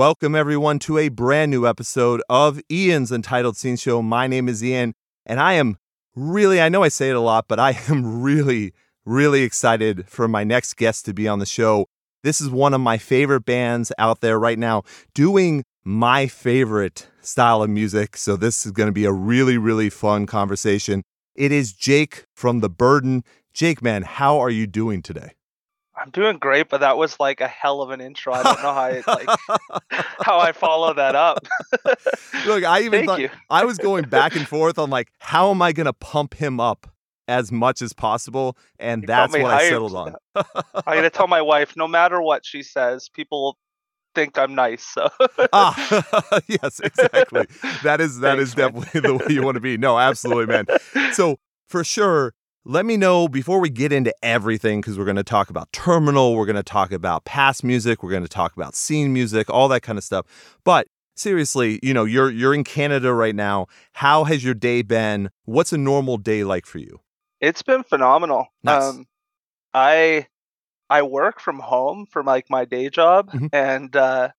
Welcome, everyone, to a brand new episode of Ian's Untitled Scene Show. My name is Ian, and I am really, I know I say it a lot, but I am really, really excited for my next guest to be on the show. This is one of my favorite bands out there right now doing my favorite style of music. So, this is going to be a really, really fun conversation. It is Jake from The Burden. Jake, man, how are you doing today? I'm doing great, but that was like a hell of an intro. I don't know how I like how I follow that up. Look, I even Thank thought you. I was going back and forth on like how am I going to pump him up as much as possible, and You that's what I settled on. I'm gonna tell my wife, no matter what she says, people think I'm nice. So ah, yes, exactly. That is that is Thanks, man. definitely the way you want to be. No, absolutely, man. So for sure, let me know before we get into everything because we're going to talk about terminal, we're going to talk about past music, we're going to talk about scene music, all that kind of stuff. But seriously, you know, you're you're in Canada right now. How has your day been? What's a normal day like for you? it's been phenomenal. Nice. Um, I I work from home for like my day job, Mhm. and uh,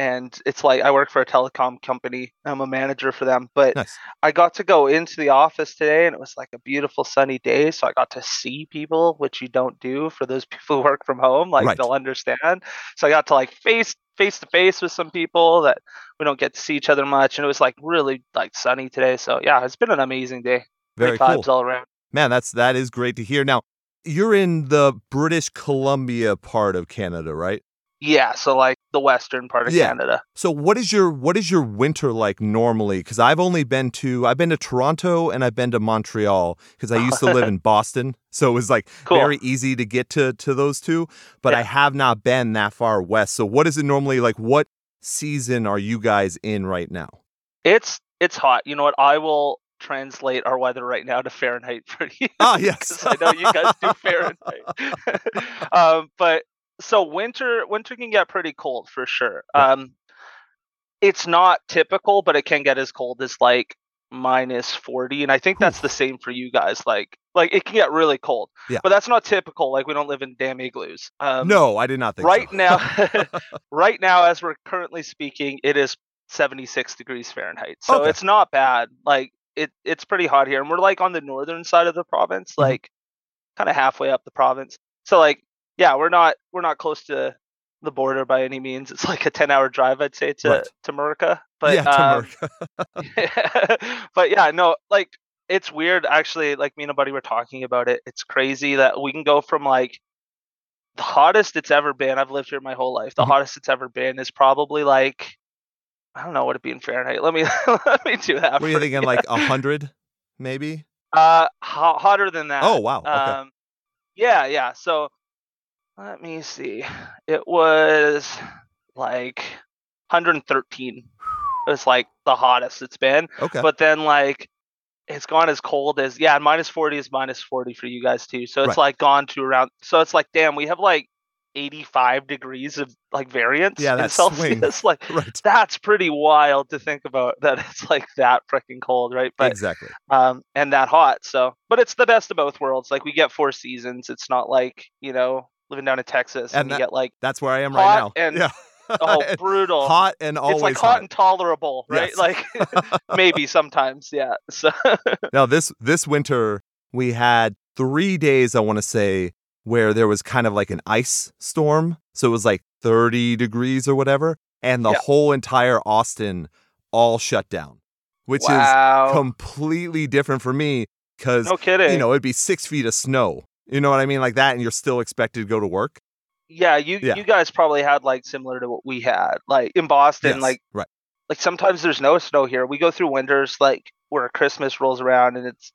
and it's like I work for a telecom company. I'm a manager for them, but Nice. I got to go into the office today and it was like a beautiful sunny day. So I got to see people, which you don't do for those people who work from home. Like Right. they'll understand. So I got to like face face to face with some people that we don't get to see each other much. And it was like really like sunny today. So yeah, it's been an amazing day. Very Great vibes cool. all around. Man, that's that is great to hear. Now, you're in the British Columbia part of Canada, right? Yeah, so like the western part of Yeah. Canada. So what is your what is your winter like normally? Because I've only been to I've been to Toronto and I've been to Montreal because I used to live in Boston, so it was like Cool. very easy to get to to those two. But I have not been that far west. So what is it normally like? What season are you guys in right now? It's it's hot. You know what? I will translate our weather right now to Fahrenheit for you. Ah, yes. I know you guys do Fahrenheit. um, but so winter winter can get pretty cold for sure. Yeah. Um, it's not typical, but it can get as cold as like minus 40 and i think that's the same for you guys like like it can get really cold Yeah. but that's not typical like we don't live in damn igloos um no, I did not think right so. now right now as we're currently speaking it is 76 degrees fahrenheit so Okay. it's not bad like it it's pretty hot here and we're like on the northern side of the province Mhm. like kind of halfway up the province so like yeah we're not we're not close to the border by any means it's like a 10 hour drive i'd say to Right. to Murica. but yeah, to um, but yeah, no, like it's weird actually. Like me and a buddy were talking about it. It's crazy that we can go from like the hottest it's ever been. I've lived here my whole life. The Mhm. hottest it's ever been is probably like I don't know what it be in Fahrenheit. Let me let me do that. What are you thinking? Like a hundred, maybe? uh, ho- hotter than that. Oh wow. Okay. Um, yeah, yeah. So let me see. It was like 113. It was like the hottest it's been. okay. But then like it's gone as cold as yeah, minus 40 is minus 40 for you guys too. So it's Right. like gone to around. So it's like damn, we have like 85 degrees of like variance Yeah, in. Celsius. Like right. that's pretty wild to think about that it's like that freaking cold, right? But exactly. um and that hot so but it's the best of both worlds like we get four seasons it's not like you know living down in texas And and, that- you get like That's where I am right now. and- yeah. oh brutal hot and always it's like hot, and tolerable right Yes. like maybe sometimes yeah so Now this this winter we had three days I want to say where there was kind of like an ice storm. So it was like 30 degrees or whatever, and the Yeah. whole entire Austin all shut down, which wow is completely different for me because no kidding you know it'd be six feet of snow. You know what I mean, like that, and you're still expected to go to work. yeah you Yeah. you guys probably had like similar to what we had like in boston Yes, like right. like sometimes there's no snow here we go through winters like where christmas rolls around and it's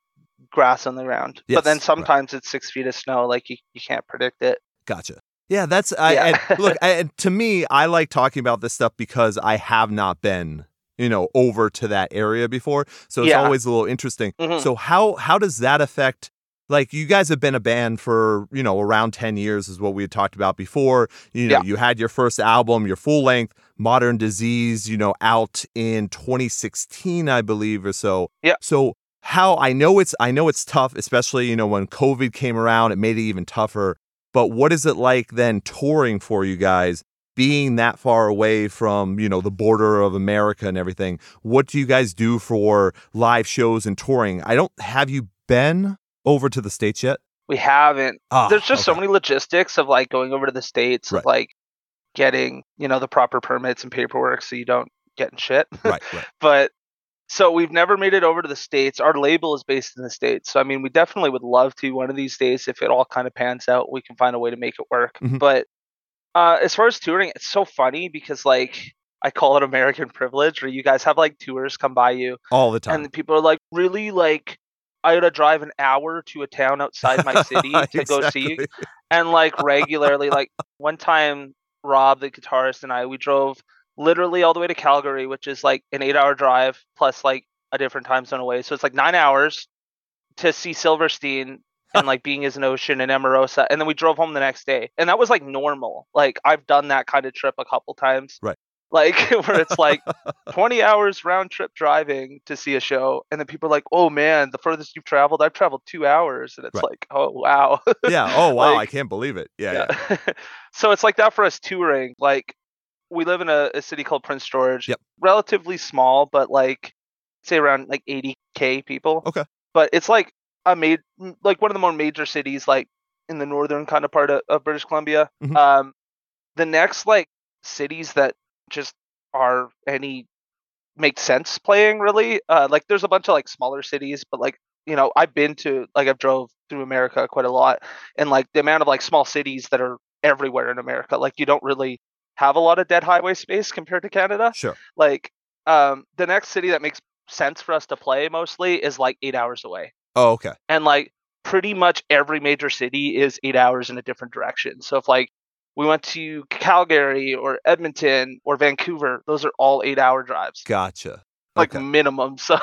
grass on the ground Yes, but then right. sometimes it's six feet of snow like you, you can't predict it Gotcha. Yeah, that's I Yeah. and look. I, and to me, I like talking about this stuff because I have not been, you know, over to that area before, so it's Yeah. always a little interesting. Mhm. So how how does that affect? Like you guys have been a band for you know around ten years is what we had talked about before. You know, Yeah. you had your first album, your full length, Modern Disease, you know, out in 2016, I believe, or so. Yeah. So how I know it's I know it's tough, especially you know when COVID came around, it made it even tougher. But what is it like then touring for you guys being that far away from, you know, the border of America and everything, what do you guys do for live shows and touring? I don't have you been over to the States yet? We haven't. Ah, There's just so many logistics of like going over to the states, Right. like getting you know the proper permits and paperwork, so you don't get in shit. Right, right. but so we've never made it over to the states. Our label is based in the states, so I mean, we definitely would love to one of these days if it all kind of pans out. We can find a way to make it work. Mhm. But uh, as far as touring, it's so funny because like I call it American privilege, where you guys have like tours come by you, All the time. and people are like, really like. I gotta drive an hour to a town outside my city to go see you and like regularly like one time rob the guitarist and i we drove literally all the way to calgary which is like an eight hour drive plus like a different time zone away. So it's like nine hours to see silverstein and like being as an ocean and Emarosa, and then we drove home the next day. And that was like normal. Like i've done that kind of trip a couple times. Right. Like where it's like 20 hours round trip driving to see a show and then people are like oh man the furthest you've traveled i've traveled two hours and it's Right. like oh wow yeah. Oh wow, I can't believe it. Yeah, yeah. so it's like that for us touring. Like we live in a, a city called Prince George. Yep. Relatively small, but like say around like 80k people. Okay. But it's like a made like one of the more major cities like in the northern kind of part of, of British Columbia. Mhm. Um the next like cities that just are any make sense playing really uh like there's a bunch of like smaller cities but like you know i've been to like i've drove through america quite a lot and like the amount of like small cities that are everywhere in america like you don't really have a lot of dead highway space compared to canada Sure. like um the next city that makes sense for us to play mostly is like eight hours away Oh, okay. and like pretty much every major city is eight hours in a different direction. So if like we went to Calgary or Edmonton or Vancouver, those are all eight hour drives, Gotcha. like okay. minimum. So,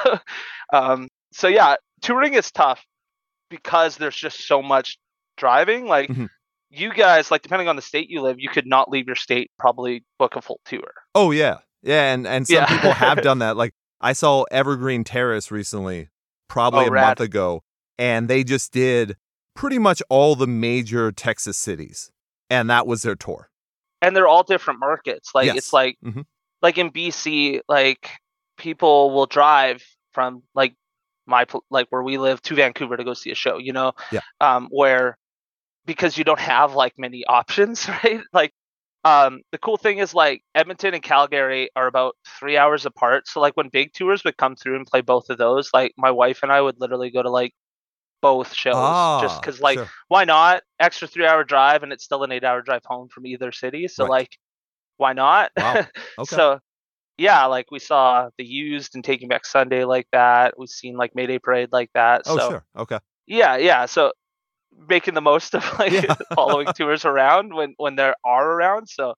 um, so yeah, touring is tough because there's just so much driving. Like Mhm. you guys, like depending on the state you live, you could not leave your state, probably book a full tour. Oh yeah, yeah, and and some Yeah. people have done that. Like I saw Evergreen Terrace recently, probably Oh, a rad. month ago, and they just did pretty much all the major Texas cities, and that was their tour. and they're all different markets. Like Yes. it's like Mhm. like in BC, like people will drive from like my like where we live to Vancouver to go see a show. You know, Yeah. um, where because you don't have like many options, right? Like, um, the cool thing is like Edmonton and Calgary are about three hours apart. So like when big tours would come through and play both of those, like my wife and I would literally go to like both shows just Ah, because like sure. why not extra three hour drive and it's still an eight hour drive home from either city so Right. like why not Wow. Okay. so yeah like we saw the used and taking back sunday like that we've seen like mayday parade like that oh so sure. Okay. yeah yeah so making the most of like Yeah. following tours around when when there are around so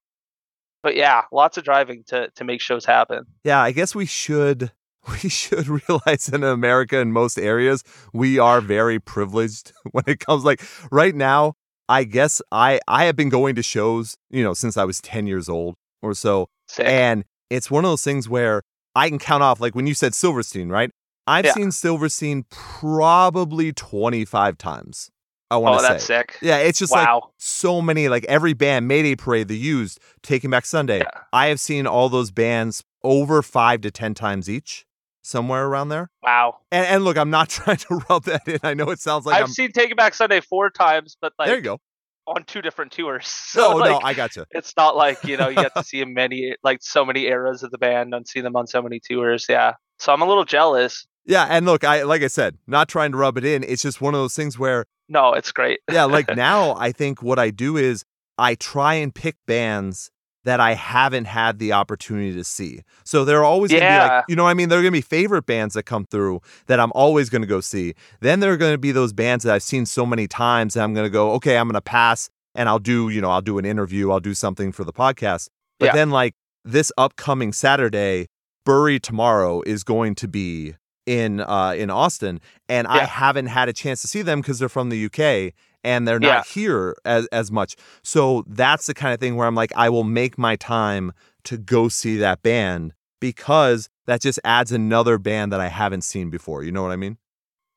but yeah lots of driving to to make shows happen Yeah, I guess we should we should realize in America in most areas we are very privileged when it comes like right now I guess I I have been going to shows, you know, since I was 10 years old or so Sick. and it's one of those things where I can count off like when you said Silverstein, right? I've Yeah. seen Silverstein probably 25 times. I want oh to say. that's sick Yeah, it's just like wow so many like every band mayday parade the used taking back sunday Yeah. i have seen all those bands over five to ten times each somewhere around there. Wow. And, and look i'm not trying to rub that in. I know it sounds like i've i'm seen taking back sunday four times but like there you go. on two different tours. So oh, no like, no i gotcha. it's not like you know you get to see many like so many eras of the band and see them on so many tours yeah. So i'm a little jealous. Yeah and look i like i said not trying to rub it in. It's just one of those things where no it's great. Yeah like now i think what i do is i try and pick bands that I haven't had the opportunity to see. So there are always gonna be like, you know what I mean? There are gonna be favorite bands that come through that I'm always gonna go see. Then there are gonna be those bands that I've seen so many times that I'm gonna go, okay, I'm gonna pass and I'll do, you know, I'll do an interview, I'll do something for the podcast. But Yeah. then like this upcoming Saturday, Bury Tomorrow is going to be in uh in Austin and I haven't had a chance to see them because they're from the UK and they're not Yeah. here as as much. So that's the kind of thing where I'm like I will make my time to go see that band because that just adds another band that I haven't seen before. You know what I mean?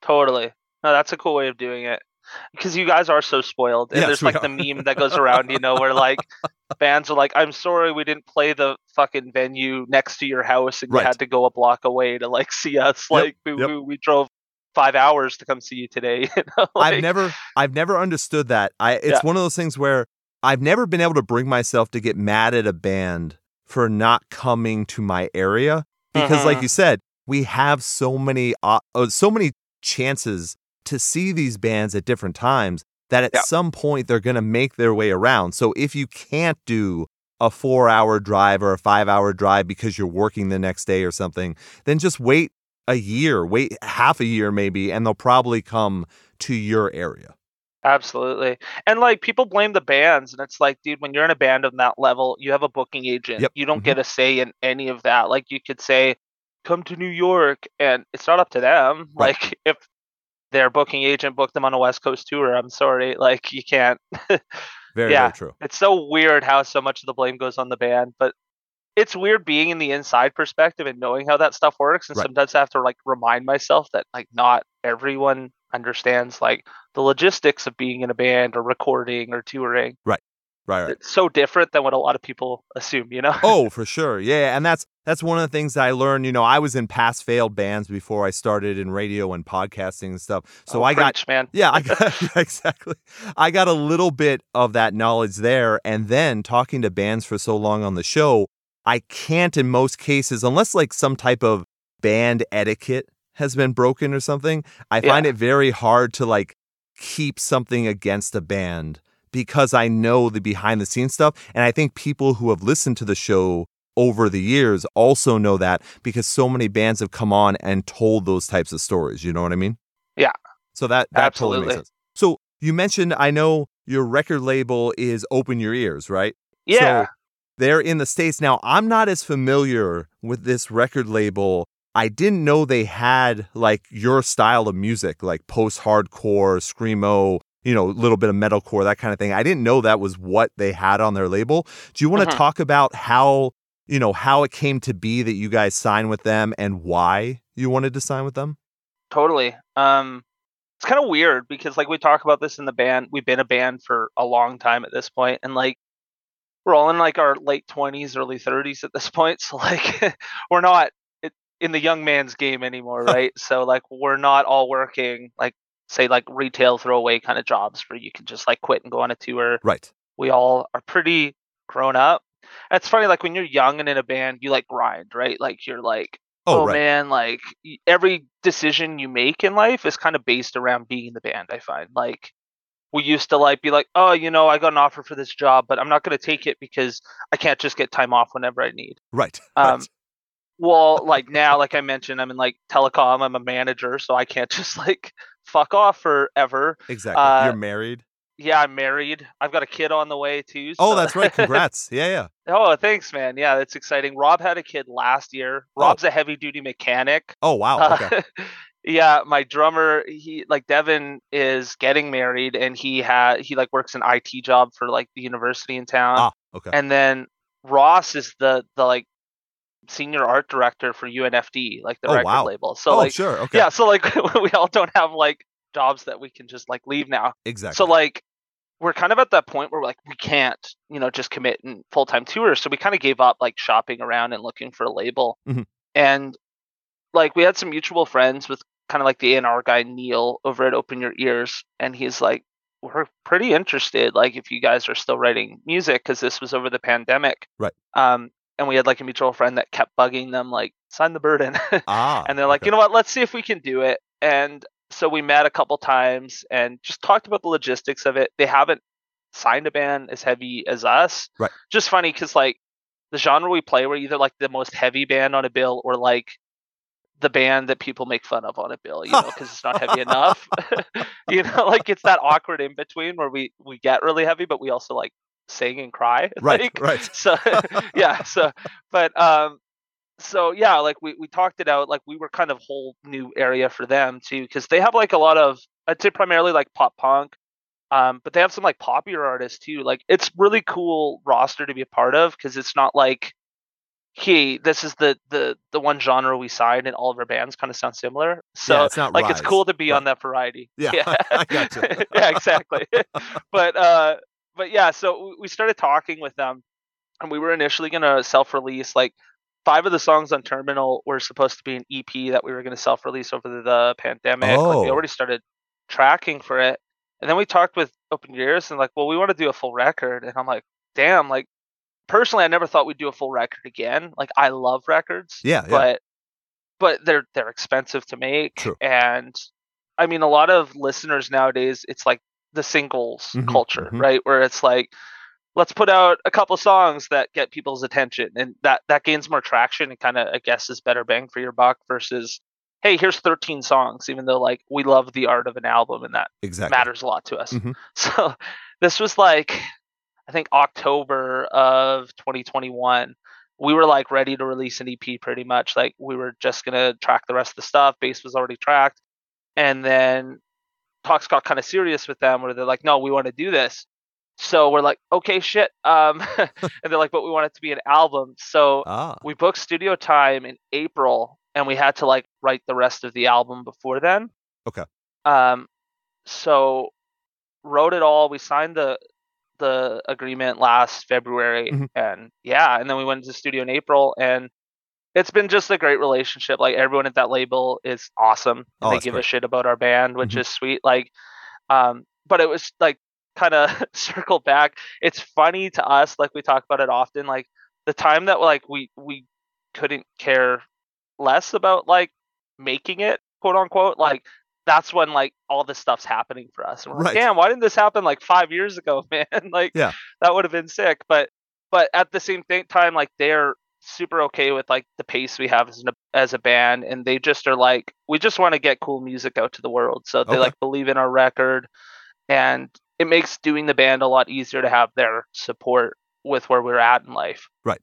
totally no that's a cool way of doing it because you guys are so spoiled. And Yes, there's like the meme that goes around, you know, where like bands are like, "I'm sorry, we didn't play the fucking venue next to your house, and Right. you had to go a block away to like see us. Yep, Like we, yep. we, we drove five hours to come see you today. You know, I've never I've never understood that. I it's Yeah. one of those things where I've never been able to bring myself to get mad at a band for not coming to my area because like Mhm. you said, we have so many uh, so many chances to see these bands at different times that at Yeah. some point they're going to make their way around. So if you can't do a 4-hour drive or a 5-hour drive because you're working the next day or something, then just wait a year, wait half a year maybe and they'll probably come to your area. Absolutely. And like people blame the bands and it's like, dude, when you're in a band on that level, you have a booking agent. Yep. You don't Mhm. get a say in any of that. Like you could say, come to New York and it's not up to them. Right. Like if their booking agent booked them on a West Coast tour, I'm sorry. Like you can't Very Yeah. very true. it's so weird how so much of the blame goes on the band, but it's weird being in the inside perspective and knowing how that stuff works. And Right. sometimes I have to like remind myself that like not everyone understands like the logistics of being in a band or recording or touring. Right, right. right. It's so different than what a lot of people assume, you know? Oh, for sure. Yeah, and that's that's one of the things that I learned, you know, I was in past failed bands before I started in radio and podcasting and stuff. So Oh, I got man. yeah, I got yeah, exactly. I got a little bit of that knowledge there and then talking to bands for so long on the show, I can't in most cases unless like some type of band etiquette has been broken or something, I Yeah. find it very hard to like keep something against a band because I know the behind the scenes stuff. And I think people who have listened to the show over the years also know that because so many bands have come on and told those types of stories. You know what I mean? Yeah. So that that totally makes Absolutely. sense. So you mentioned I know your record label is Open Your Ears, right? Yeah. So they're in the States. Now, I'm not as familiar with this record label. I didn't know they had like your style of music, like post hardcore, screamo, you know, a little bit of metalcore, that kind of thing. I didn't know that was what they had on their label. Do you want to Mhm. talk about how, you know, how it came to be that you guys signed with them and why you wanted to sign with them? Totally. Um, it's kind of weird because like we talk about this in the band. We've been a band for a long time at this point, and like we're all in like our late twenties, early thirties at this point. So like we're not in the young man's game anymore, right? so like we're not all working like say like retail throwaway kind of jobs where you can just like quit and go on a tour. Right. We all are pretty grown up. And it's funny like when you're young and in a band, you like grind, right? Like you're like Oh, oh, right. man, like every decision you make in life is kind of based around being in the band. I find like we used to like be like, oh, you know, I got an offer for this job, but I'm not going to take it because I can't just get time off whenever I need. Right. Um, right. Well, like now, like I mentioned, I'm in like telecom. I'm a manager, so I can't just like fuck off forever. Exactly. uh, You're married. Yeah, I'm married. I've got a kid on the way too. Oh, that's right. Congrats. yeah, yeah. oh, thanks, man. Yeah, that's exciting. Rob had a kid last year. Oh. Rob's a heavy duty mechanic. Oh, wow. Okay. Uh, yeah, my drummer, he like Devin is getting married and he had he like works an IT job for like the university in town. ah, okay. And then Ross is the the like senior art director for UNFD, like the Oh, record wow. label. So oh, like sure. Okay. yeah, so like we all don't have like jobs that we can just like leave now. Exactly. So like we're kind of at that point where like we can't, you know, just commit in full time tours. So we kind of gave up like shopping around and looking for a label. Mhm. And like we had some mutual friends with kind of like the A&R guy Neil over at Open Your Ears, and he's like, we're pretty interested. Like if you guys are still writing music, because this was over the pandemic. Right. Um, and we had like a mutual friend that kept bugging them like sign the burden. ah, and they're like, okay. you know what? Let's see if we can do it. And so we met a couple times and just talked about the logistics of it. They haven't signed a band as heavy as us. Right. Just funny because like the genre we play, we're either like the most heavy band on a bill or like the band that people make fun of on a bill, you know, because it's not heavy enough. you know, like it's that awkward in between where we we get really heavy, but we also like sing and cry. right, Like, right. so yeah so but um so yeah like we, we talked it out like we were kind of whole new area for them too because they have like a lot of i'd say primarily like pop punk um but they have some like popular artists too like it's really cool roster to be a part of because it's not like hey, this is the the the one genre we signed, and all of our bands kind of sound similar. So Yeah, it's not like it's cool to be Right. on that variety. Yeah, I gotcha. yeah, exactly. but uh, but yeah, so we- started talking with them, and we were initially gonna self-release like five of the songs on Terminal were supposed to be an EP that we were gonna self-release over the, the pandemic. Like we Oh. already started tracking for it, and then we talked with Open Ears and like, well, we want to do a full record, and I'm like, damn, like personally, I never thought we'd do a full record again. Like I love records, Yeah, yeah. but but they're they're expensive to make, True. and I mean, a lot of listeners nowadays, it's like the singles Mhm, culture, mhm. right? Where it's like, let's put out a couple songs that get people's attention, and that that gains more traction and kind of, I guess, is better bang for your buck versus, hey, here's 13 songs, even though like we love the art of an album and that exactly. matters a lot to us. Mhm. So this was like, I think October of 2021. We were like ready to release an EP pretty much. Like we were just gonna track the rest of the stuff. Bass was already tracked, and then talks got kind of serious with them where they're like, no, we want to do this. So we're like, okay, shit. Um, and they're like, but we want it to be an album. So Ah, we booked studio time in April and we had to like write the rest of the album before then. Okay. Um so wrote it all. We signed the the agreement last February Mhm. and yeah, and then we went to the studio in April and it's been just a great relationship. Like everyone at that label is awesome. Oh, they give great. a shit about our band, which Mhm. is sweet. Like um but it was like kind of circle back. It's funny to us, like we talk about it often, like the time that like we we couldn't care less about like making it, quote unquote, like that's when like all this stuff's happening for us. And we're like, damn, why didn't this happen like five years ago, man? like Yeah. that would have been sick. But but at the same time, like they're super okay with like the pace we have as, an, as a band and they just are like we just want to get cool music out to the world so they Okay. like believe in our record and it makes doing the band a lot easier to have their support with where we're at in life Right,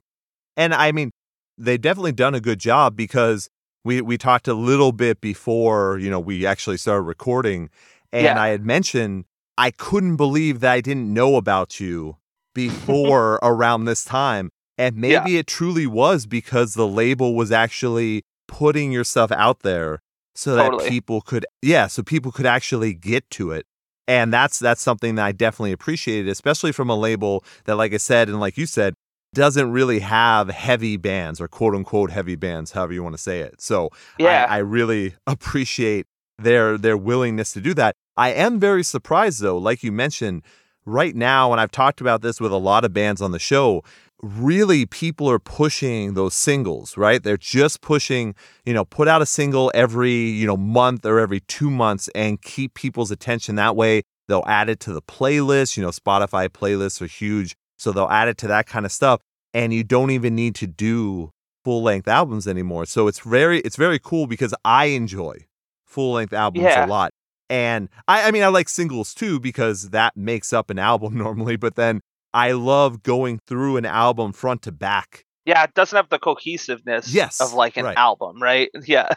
and I mean, they definitely done a good job because we we talked a little bit before you know we actually started recording, and Yeah. I had mentioned I couldn't believe that I didn't know about you before around this time, and Yeah. maybe it truly was because the label was actually putting your stuff out there so that people could yeah, so people could actually get to it. And that's that's something that I definitely appreciated, especially from a label that, like I said, and like you said, doesn't really have heavy bands or quote unquote heavy bands, however you want to say it. So yeah I, I really appreciate their their willingness to do that. I am very surprised though, like you mentioned, right now, and I've talked about this with a lot of bands on the show, really people are pushing those singles, right? They're just pushing, you know, put out a single every, you know, month or every two months and keep people's attention that way. They'll add it to the playlist, you know, Spotify playlists are huge. So they'll add it to that kind of stuff. And you don't even need to do full length albums anymore. So it's very it's very cool because I enjoy full length albums Yeah. a lot. And I, I mean I like singles too because that makes up an album normally, but then I love going through an album front to back. yeah it doesn't have the cohesiveness Yes, of like an right. album right yeah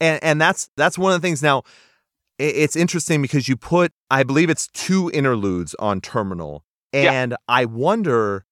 And and that's that's one of the things now it's interesting because you put I believe it's two interludes on Terminal. Yeah. And I wonder,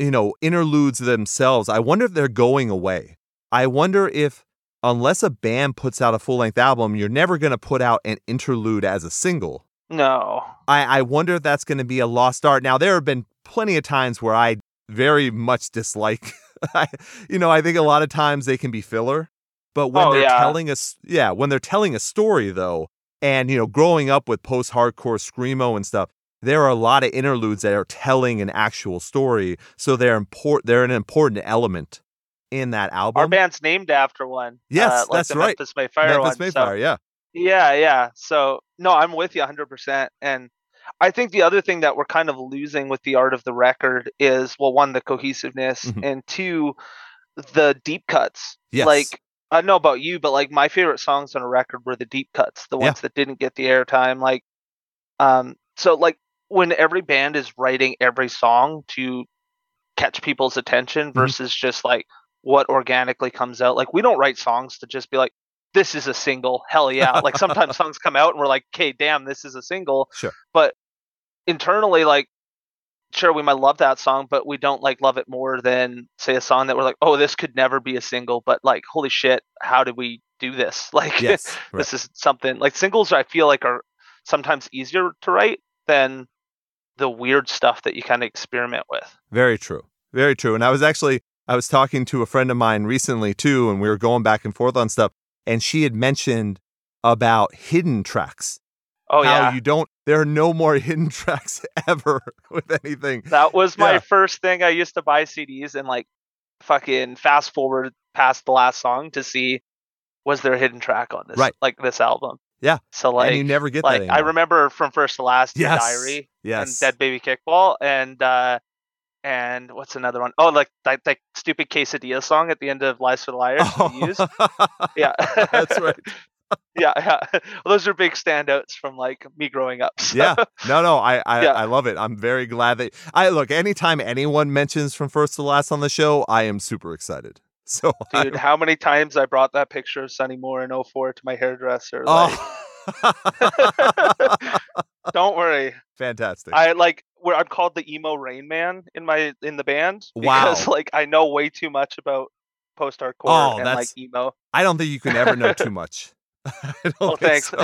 you know, interludes themselves, I wonder if they're going away. I wonder if unless a band puts out a full-length album, you're never going to put out an interlude as a single. no I, I wonder if that's going to be a lost art. Now, there have been plenty of times where I very much dislike, I, you know, I think a lot of times they can be filler. But when Oh, they're yeah. telling us, yeah, when they're telling a story though, and you know, growing up with post-hardcore screamo and stuff, there are a lot of interludes that are telling an actual story. So they're important. They're an important element in that album. our band's named after one Yes, uh, like that's the right. Memphis May Fire Memphis one, so- yeah. Yeah, yeah. So no, I'm with you 100%. And I think the other thing that we're kind of losing with the art of the record is well, one, the cohesiveness, Mhm. and two, the deep cuts. Yes. Like I don't know about you, but like my favorite songs on a record were the deep cuts, the Yeah. ones that didn't get the airtime. Like, um, so like when every band is writing every song to catch people's attention Mm-hmm. versus just like what organically comes out. Like we don't write songs to just be like, this is a single. Hell yeah. like sometimes songs come out and we're like, okay, damn, this is a single. Sure. But internally, like sure we might love that song, but we don't like love it more than say a song that we're like, oh, this could never be a single, but like, holy shit, how did we do this? Like, Yes, right. this is something like singles. I feel like are sometimes easier to write than the weird stuff that you kind of experiment with. Very true. Very true. And I was actually I was talking to a friend of mine recently too, and we were going back and forth on stuff, and she had mentioned about hidden tracks. Oh how yeah, you don't there are no more hidden tracks ever with anything. that was my Yeah. first thing. I used to buy CDs and like fucking fast forward past the last song to see was there a hidden track on this Right. like this album. Yeah. So like and you never get that like I remember from first to last Yes. diary Yes. and dead baby kickball and uh and what's another one? Oh, like that, that stupid quesadilla song at the end of Lies for the Liars. used. Yeah, That's right. yeah, yeah. Well, those are big standouts from like me growing up. so- yeah. No, no, I I, Yeah. I love it. I'm very glad that I look, anytime anyone mentions from first to last on the show, I am super excited. So I- dude, how many times I brought that picture of Sonny Moore in 04 to my hairdresser? Like, oh. don't worry. Fantastic. I like where I'm called the emo rain man in my in the band Wow. because like I know way too much about post hardcore Oh, and like emo. I don't think you can ever know too much. I don't Oh, thanks. so.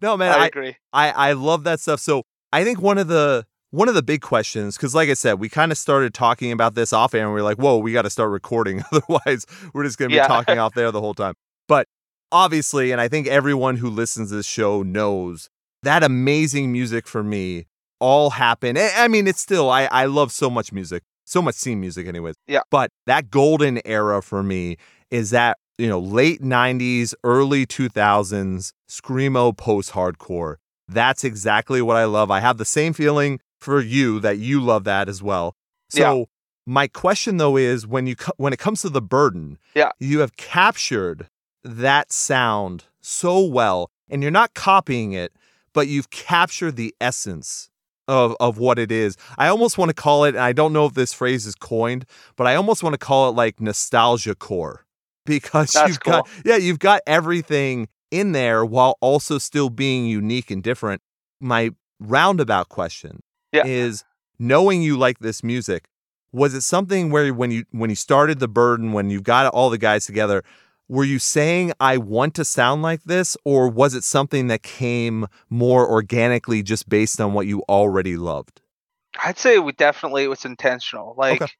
no, man, I I, agree. I I love that stuff. So I think one of the one of the big questions, because like I said, we kind of started talking about this off air, and we are like, "Whoa, we got to start recording, otherwise we're just going to be Yeah. talking out there the whole time." But obviously, and I think everyone who listens to this show knows that amazing music for me all happened. I mean, it's still I I love so much music, so much scene music, anyways. Yeah. But that golden era for me is that you know late '90s, early 2000s screamo post-hardcore. That's exactly what I love. I have the same feeling for you that you love that as well. So my question though is when you when it comes to the burden, Yeah. you have captured that sound so well and you're not copying it, but you've captured the essence of of what it is. I almost want to call it and I don't know if this phrase is coined, but I almost want to call it like nostalgia core because That's you've got yeah, you've got everything in there while also still being unique and different. My roundabout question Yeah. is knowing you like this music, was it something where when you when you started the burden, when you got all the guys together, were you saying I want to sound like this, or was it something that came more organically just based on what you already loved? I'd say we definitely it was intentional. Like Okay.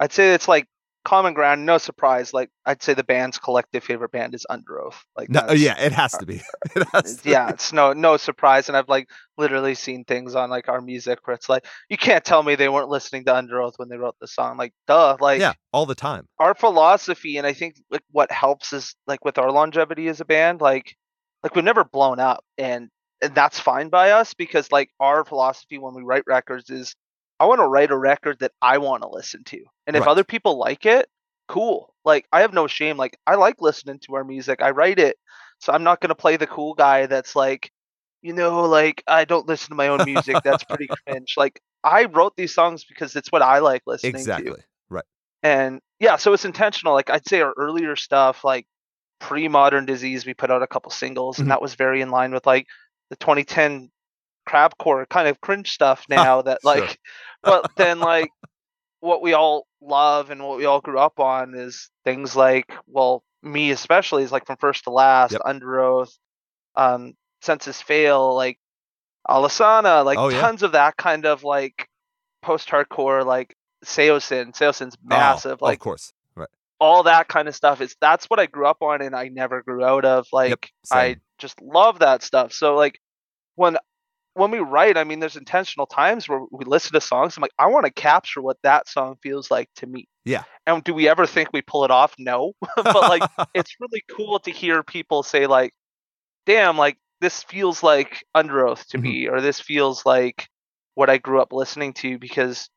I'd say it's like common ground, no surprise. Like I'd say the band's collective favorite band is Underoath. Like No, yeah, it has uh, to be. Has to yeah, be. it's no no surprise. And I've like literally seen things on like our music where it's like you can't tell me they weren't listening to Underoath when they wrote the song. Like duh. Like yeah, all the time. our philosophy and I think like what helps is like with our longevity as a band, like like we've never blown up and and that's fine by us because like our philosophy when we write records is I want to write a record that I want to listen to. And if Right. other people like it, cool. Like I have no shame. Like I like listening to our music. I write it. So I'm not going to play the cool guy that's like, you know, like I don't listen to my own music. That's pretty cringe. Like I wrote these songs because it's what I like listening to Exactly. Right. and yeah so it's intentional like i'd say our earlier stuff like pre-modern disease we put out a couple singles Mhm. and that was very in line with like the 2010 crabcore kind of cringe stuff now that Sure. But then like what we all love and what we all grew up on is things like well me especially is like from first to last Yep. Underoath um Senses Fail like Alesana, like Oh, yeah. tons of that kind of like post-hardcore like Saosin. Saosin's massive. Oh, like of course. Right. all that kind of stuff is that's what I grew up on and I never grew out of. Like I just love that stuff. So like when when we write, I mean there's intentional times where we listen to songs, I'm like, I want to capture what that song feels like to me. Yeah. And do we ever think we pull it off? No. but like it's really cool to hear people say like, damn, like this feels like Underoath to Mhm. me, or this feels like what I grew up listening to because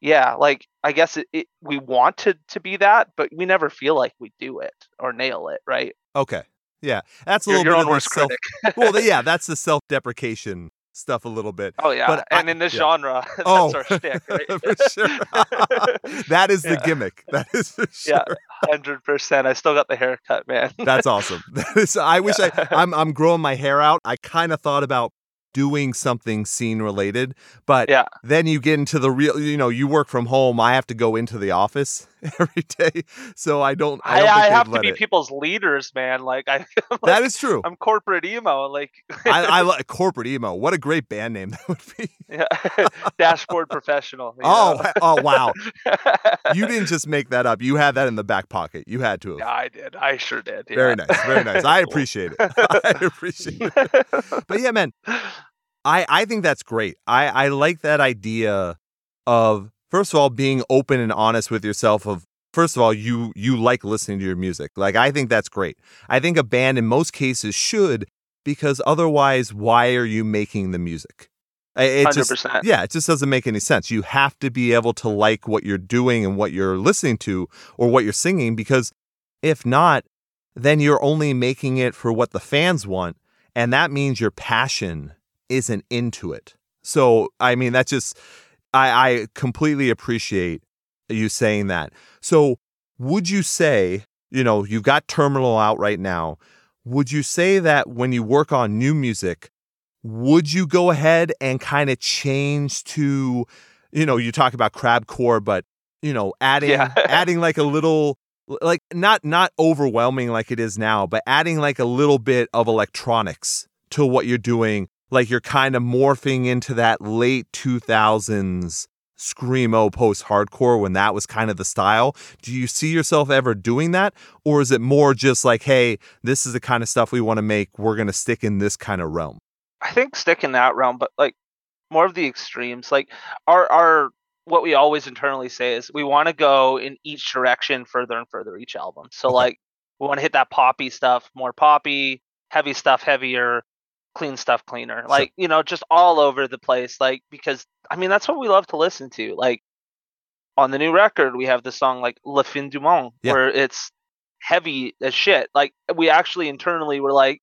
yeah, like I guess it, it we want to to be that, but we never feel like we do it or nail it, right? okay. Yeah. That's a You're little bit of self well, yeah, that's the self-deprecation stuff a little bit. Oh yeah, but I- and in this yeah. genre, that's Oh, our shtick, right? for sure. that is the Yeah. gimmick. That is for sure. Yeah. Hundred percent. I still got the haircut, man. That's awesome. That is, I wish I I'm I'm growing my hair out. I kind of thought about doing something scene related. But Yeah. then you get into the real, you know, you work from home. I have to go into the office every day. So I don't, I, I, don't I, they'd have to be it. people's leaders, man. Like I, like, is true. I'm corporate emo. Like I, I like corporate emo. What a great band name that would be. yeah. dashboard professional. Oh, know? oh, wow. You didn't just make that up. You had that in the back pocket. You had to have. Yeah, I did. I sure did. Very nice. Very nice. I appreciate it. I appreciate it. But yeah, man, I, I think that's great. I, I like that idea of first of all being open and honest with yourself of first of all you you like listening to your music. Like I think that's great. I think a band in most cases should because otherwise why are you making the music? It Hundred just percent. yeah, it just doesn't make any sense. You have to be able to like what you're doing and what you're listening to or what you're singing because if not, then you're only making it for what the fans want. And that means your passion isn't into it. So, I mean, that's just, I, I completely appreciate you saying that. So, would you say, you know, you've got Terminal out right now. Would you say that when you work on new music, would you go ahead and kind of change to, you know, you talk about crabcore, but you know, adding Yeah. adding like a little like not not overwhelming like it is now, but adding like a little bit of electronics to what you're doing, like you're kind of morphing into that late 2000s screamo post hardcore when that was kind of the style. Do you see yourself ever doing that or is it more just like, hey, this is the kind of stuff we want to make, we're going to stick in this kind of realm? I think stick in that realm, but like more of the extremes. Like our our what we always internally say is we want to go in each direction further and further each album. So Okay. like we want to hit that poppy stuff, more poppy, heavy stuff heavier, clean stuff cleaner. Like, you know, just all over the place like because I mean that's what we love to listen to. Like on the new record we have the song like Le Fin du Monde Yeah. where it's heavy as shit. Like we actually internally were like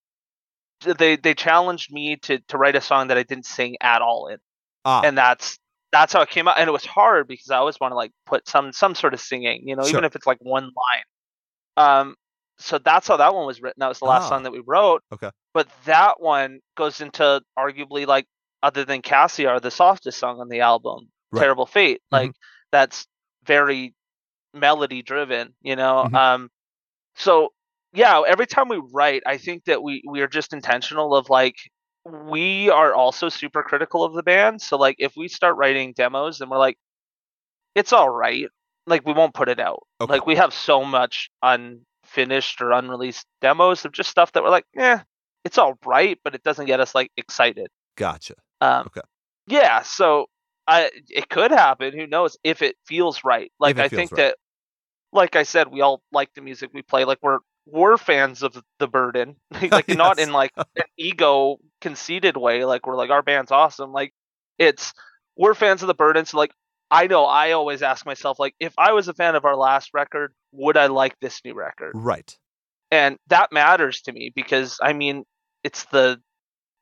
they they challenged me to to write a song that I didn't sing at all in, Ah, and that's that's how it came out. And it was hard because I always want to like put some some sort of singing, you know, Sure. even if it's like one line. Um, so that's how that one was written. That was the last Ah. song that we wrote. Okay. But that one goes into arguably like other than Cassiar, the softest song on the album, Right. Terrible Fate. Mhm. Like that's very melody driven, you know. Mhm. Um, so yeah, every time we write, I think that we we are just intentional of like we are also super critical of the band. So like if we start writing demos and we're like, it's all right, like we won't put it out. Okay. Like we have so much unfinished or unreleased demos of just stuff that we're like, yeah, it's all right, but it doesn't get us like excited. gotcha. Um, Okay. Yeah, so I it could happen. Who knows if it feels right? Like I think right. that, like I said, we all like the music we play. Like we're we're fans of the burden, like not in like an ego conceited way. Like we're like our band's awesome. Like it's we're fans of the burden. So like I know I always ask myself like if I was a fan of our last record, would I like this new record? Right. and that matters to me because I mean it's the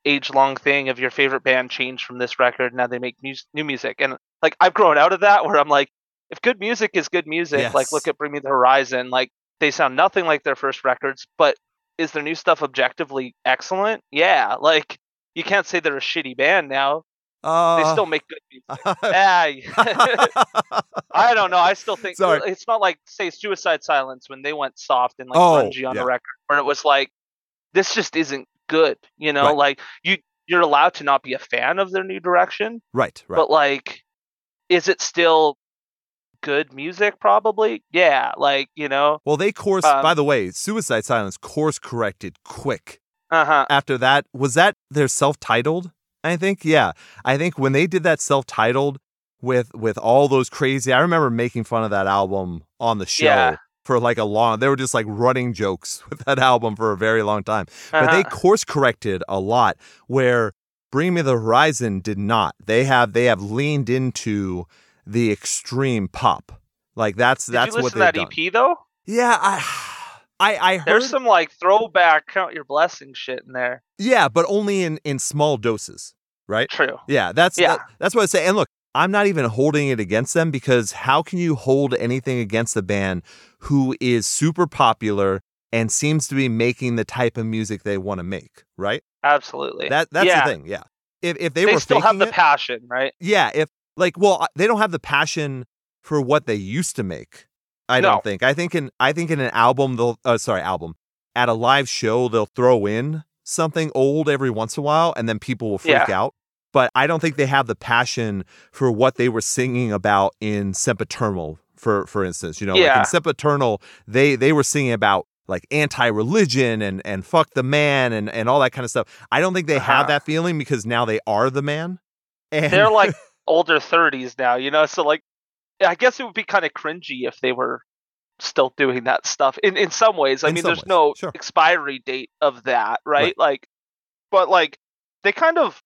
age long thing of your favorite band changed from this record now they make mus- new music and like I've grown out of that where I'm like if good music is good music like look at Bring Me the Horizon like they sound nothing like their first records but is their new stuff objectively excellent yeah like you can't say they're a shitty band now Uh, they still make good music I don't know. I still think Sorry. it's not like say Suicide Silence when they went soft and like Oh, grungy on yeah. the record, where it was like, this just isn't good. You know, Right. like you you're allowed to not be a fan of their new direction, right. Right. but like, is it still good music? Probably, yeah. Like you know, well, they course. um, by the way, Suicide Silence course corrected quick. uh huh. After that, was that their self-titled? I think. Yeah. I think when they did that self-titled with with all those crazy. I remember making fun of that album on the show. Yeah. For like a long, they were just like running jokes with that album for a very long time. but they Uh-huh. course corrected a lot where bring me the horizon did not they have they have leaned into the extreme pop like that's Did that's what they've to that done EP though? yeah i i i heard There's some like throwback count your blessings shit in there. yeah but only in in small doses right True. yeah that's Yeah. that- that's what i say and look i'm not even holding it against them because how can you hold anything against a band who is super popular and seems to be making the type of music they want to make right Absolutely. that that's yeah. the thing yeah if if they, They, were still have the it, passion, right? yeah, if like well, uh, they don't have the passion for what they used to make. I No. don't think. I think in I think in an album they'll uh, sorry, album. At a live show they'll throw in something old every once in a while and then people will freak Yeah. out. But I don't think they have the passion for what they were singing about in Sempiternal, for for instance. You know, Yeah. like in Sempiternal, they they were singing about like anti-religion and and fuck the man and and all that kind of stuff. I don't think they have Uh-huh. that feeling because now they are the man. And They're like older 30s now, you know. So like, I guess it would be kind of cringy if they were still doing that stuff. In in some ways, I In mean, there's ways, no sure. expiry date of that, right? Right. Like, but like they kind of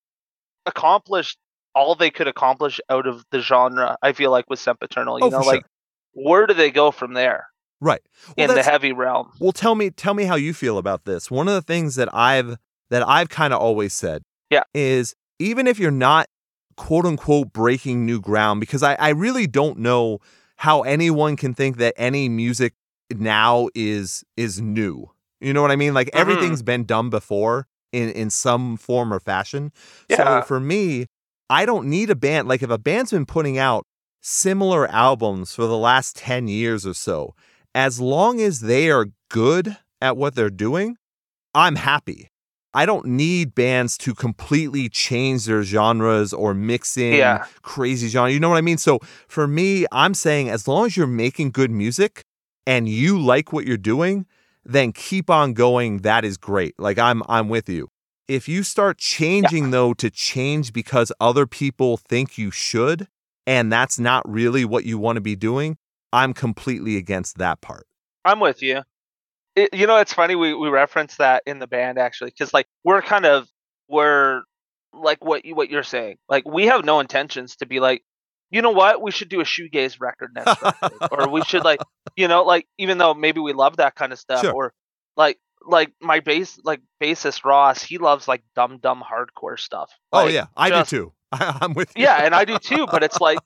accomplished all they could accomplish out of the genre. I feel like with Sempiternal, you Oh, know, for sure. like where do they go from there right. Well, in the heavy realm? Well, tell me, tell me how you feel about this. One of the things that I've that I've kind of always said, Yeah. is even if you're not quote unquote breaking new ground, because I, I really don't know how anyone can think that any music now is is new. You know what I mean? Like Mhm. everything's been done before in in some form or fashion. Yeah. So for me, I don't need a band. Like if a band's been putting out similar albums for the last 10 years or so, as long as they are good at what they're doing, I'm happy. I don't need bands to completely change their genres or mix in Yeah. crazy genre. You know what I mean? So for me, I'm saying as long as you're making good music and you like what you're doing, then keep on going. That is great. Like I'm I'm with you. If you start changing though to change because other people think you should and that's not really what you want to be doing, I'm completely against that part. I'm with you. It, you know, it's funny we we reference that in the band actually, because like we're kind of we're like what you what you're saying. Like we have no intentions to be like, you know what, we should do a shoegaze record next record, or we should like, you know, like even though maybe we love that kind of stuff, Sure. or like like my bass like bassist Ross, he loves like dumb dumb hardcore stuff. oh Like, yeah, I just- do too. I'm with you. yeah and i do too but it's like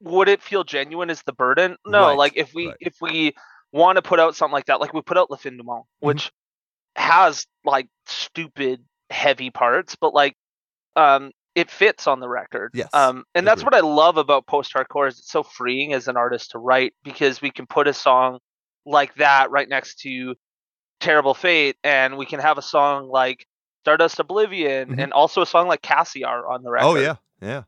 would it feel genuine is the burden no Right, like if we right. if we want to put out something like that like we put out le fin du monde Mm-hmm. which has like stupid heavy parts but like um it fits on the record Yes, um and that's what i love about post hardcore is it's so freeing as an artist to write because we can put a song like that right next to terrible fate and we can have a song like stardust oblivion Mhm. and also a song like cassiar on the record Oh yeah. Yeah.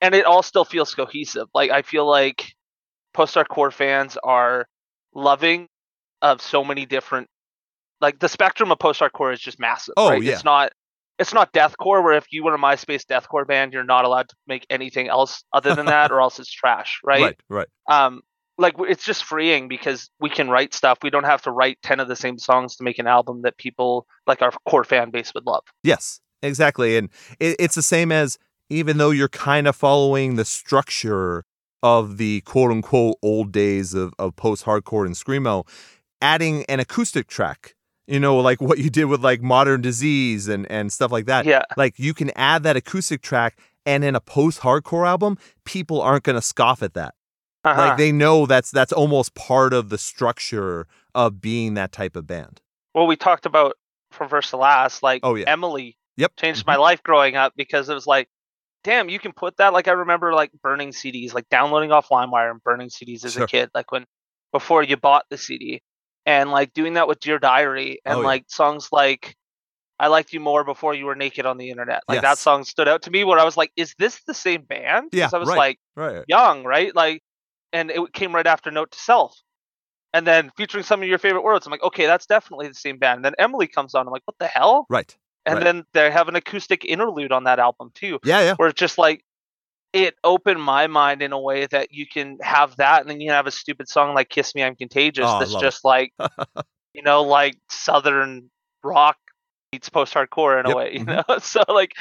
and it all still feels cohesive. Like I feel like post hardcore fans are loving of so many different like the spectrum of post hardcore is just massive. Oh, right? yeah. It's not it's not deathcore where if you were a MySpace deathcore band, you're not allowed to make anything else other than that, or else it's trash, right? Right, right. Um, like it's just freeing because we can write stuff. We don't have to write ten of the same songs to make an album that people like our core fan base would love. Yes, exactly. And it, it's the same as even though you're kind of following the structure of the quote unquote old days of, of post hardcore and Screamo, adding an acoustic track, you know, like what you did with like Modern Disease and, and stuff like that. Yeah, Like you can add that acoustic track and in a post hardcore album, people aren't going to scoff at that. uh-huh. Like they know that's that's almost part of the structure of being that type of band. well, we talked about from first to last, like Oh, yeah. Emily Yep. changed my life growing up because it was like, damn, you can put that. Like I remember like burning CDs, like downloading off LimeWire and burning CDs as Sure. a kid, like when before you bought the CD, and like doing that with Dear Diary and Oh, yeah. like songs like I liked you more before you were naked on the internet. Like that song stood out to me where I was like, is this the same band? Yeah, I was right. like Right. young, right? Like, and it came right after Note to Self. And then featuring some of your favorite words, I'm like, okay, that's definitely the same band. And then Emily comes on, I'm like, what the hell? Right. And right. then they have an acoustic interlude on that album too, Yeah, yeah. where it's just like it opened my mind in a way that you can have that, and then you can have a stupid song like "Kiss Me, I'm Contagious" Oh, that's love it. just like, you know, like southern rock meets post-hardcore in Yep, a way, you mhm. know. So like,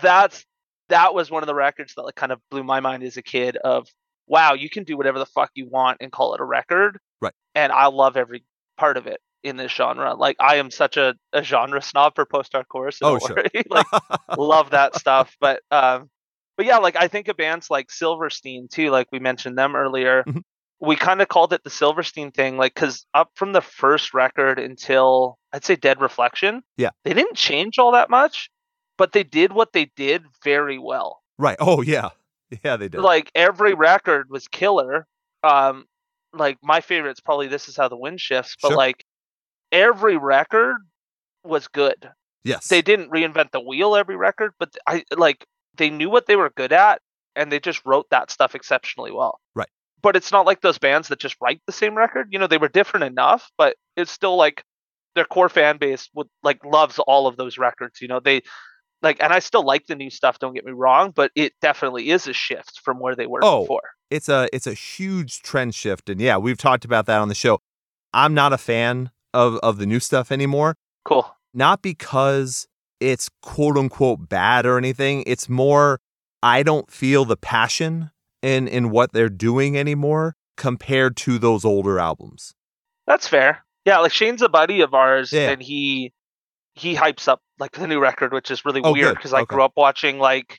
that's that was one of the records that like kind of blew my mind as a kid. Of wow, you can do whatever the fuck you want and call it a record, Right. And I love every part of it in this genre. Like I am such a, a genre snob for post-hardcore, so Oh, sure. worry. like love that stuff. But um, but yeah, like I think of bands like Silverstein too. Like we mentioned them earlier. Mhm. We kind of called it the Silverstein thing, like because up from the first record until I'd say Dead Reflection, Yeah. they didn't change all that much. but they did what they did very well. Right. Oh yeah. Yeah, they did. Like every record was killer. Um, like my favorite's probably "This Is How the Wind Shifts," but Sure. like every record was good. yes. They didn't reinvent the wheel every record, but I like they knew what they were good at, and they just wrote that stuff exceptionally well. Right. But it's not like those bands that just write the same record. You know, they were different enough, but it's still like their core fan base would like loves all of those records. You know, they like, and I still like the new stuff. Don't get me wrong, but it definitely is a shift from where they were Oh. before. it's a it's a huge trend shift and yeah, we've talked about that on the show. I'm not a fan of of the new stuff anymore. Cool. not because it's quote unquote bad or anything. It's more I don't feel the passion in in what they're doing anymore compared to those older albums. That's fair. Yeah, like Shane's a buddy of ours, Yeah. and he he hypes up like the new record, which is really Oh, weird because I Okay. grew up watching like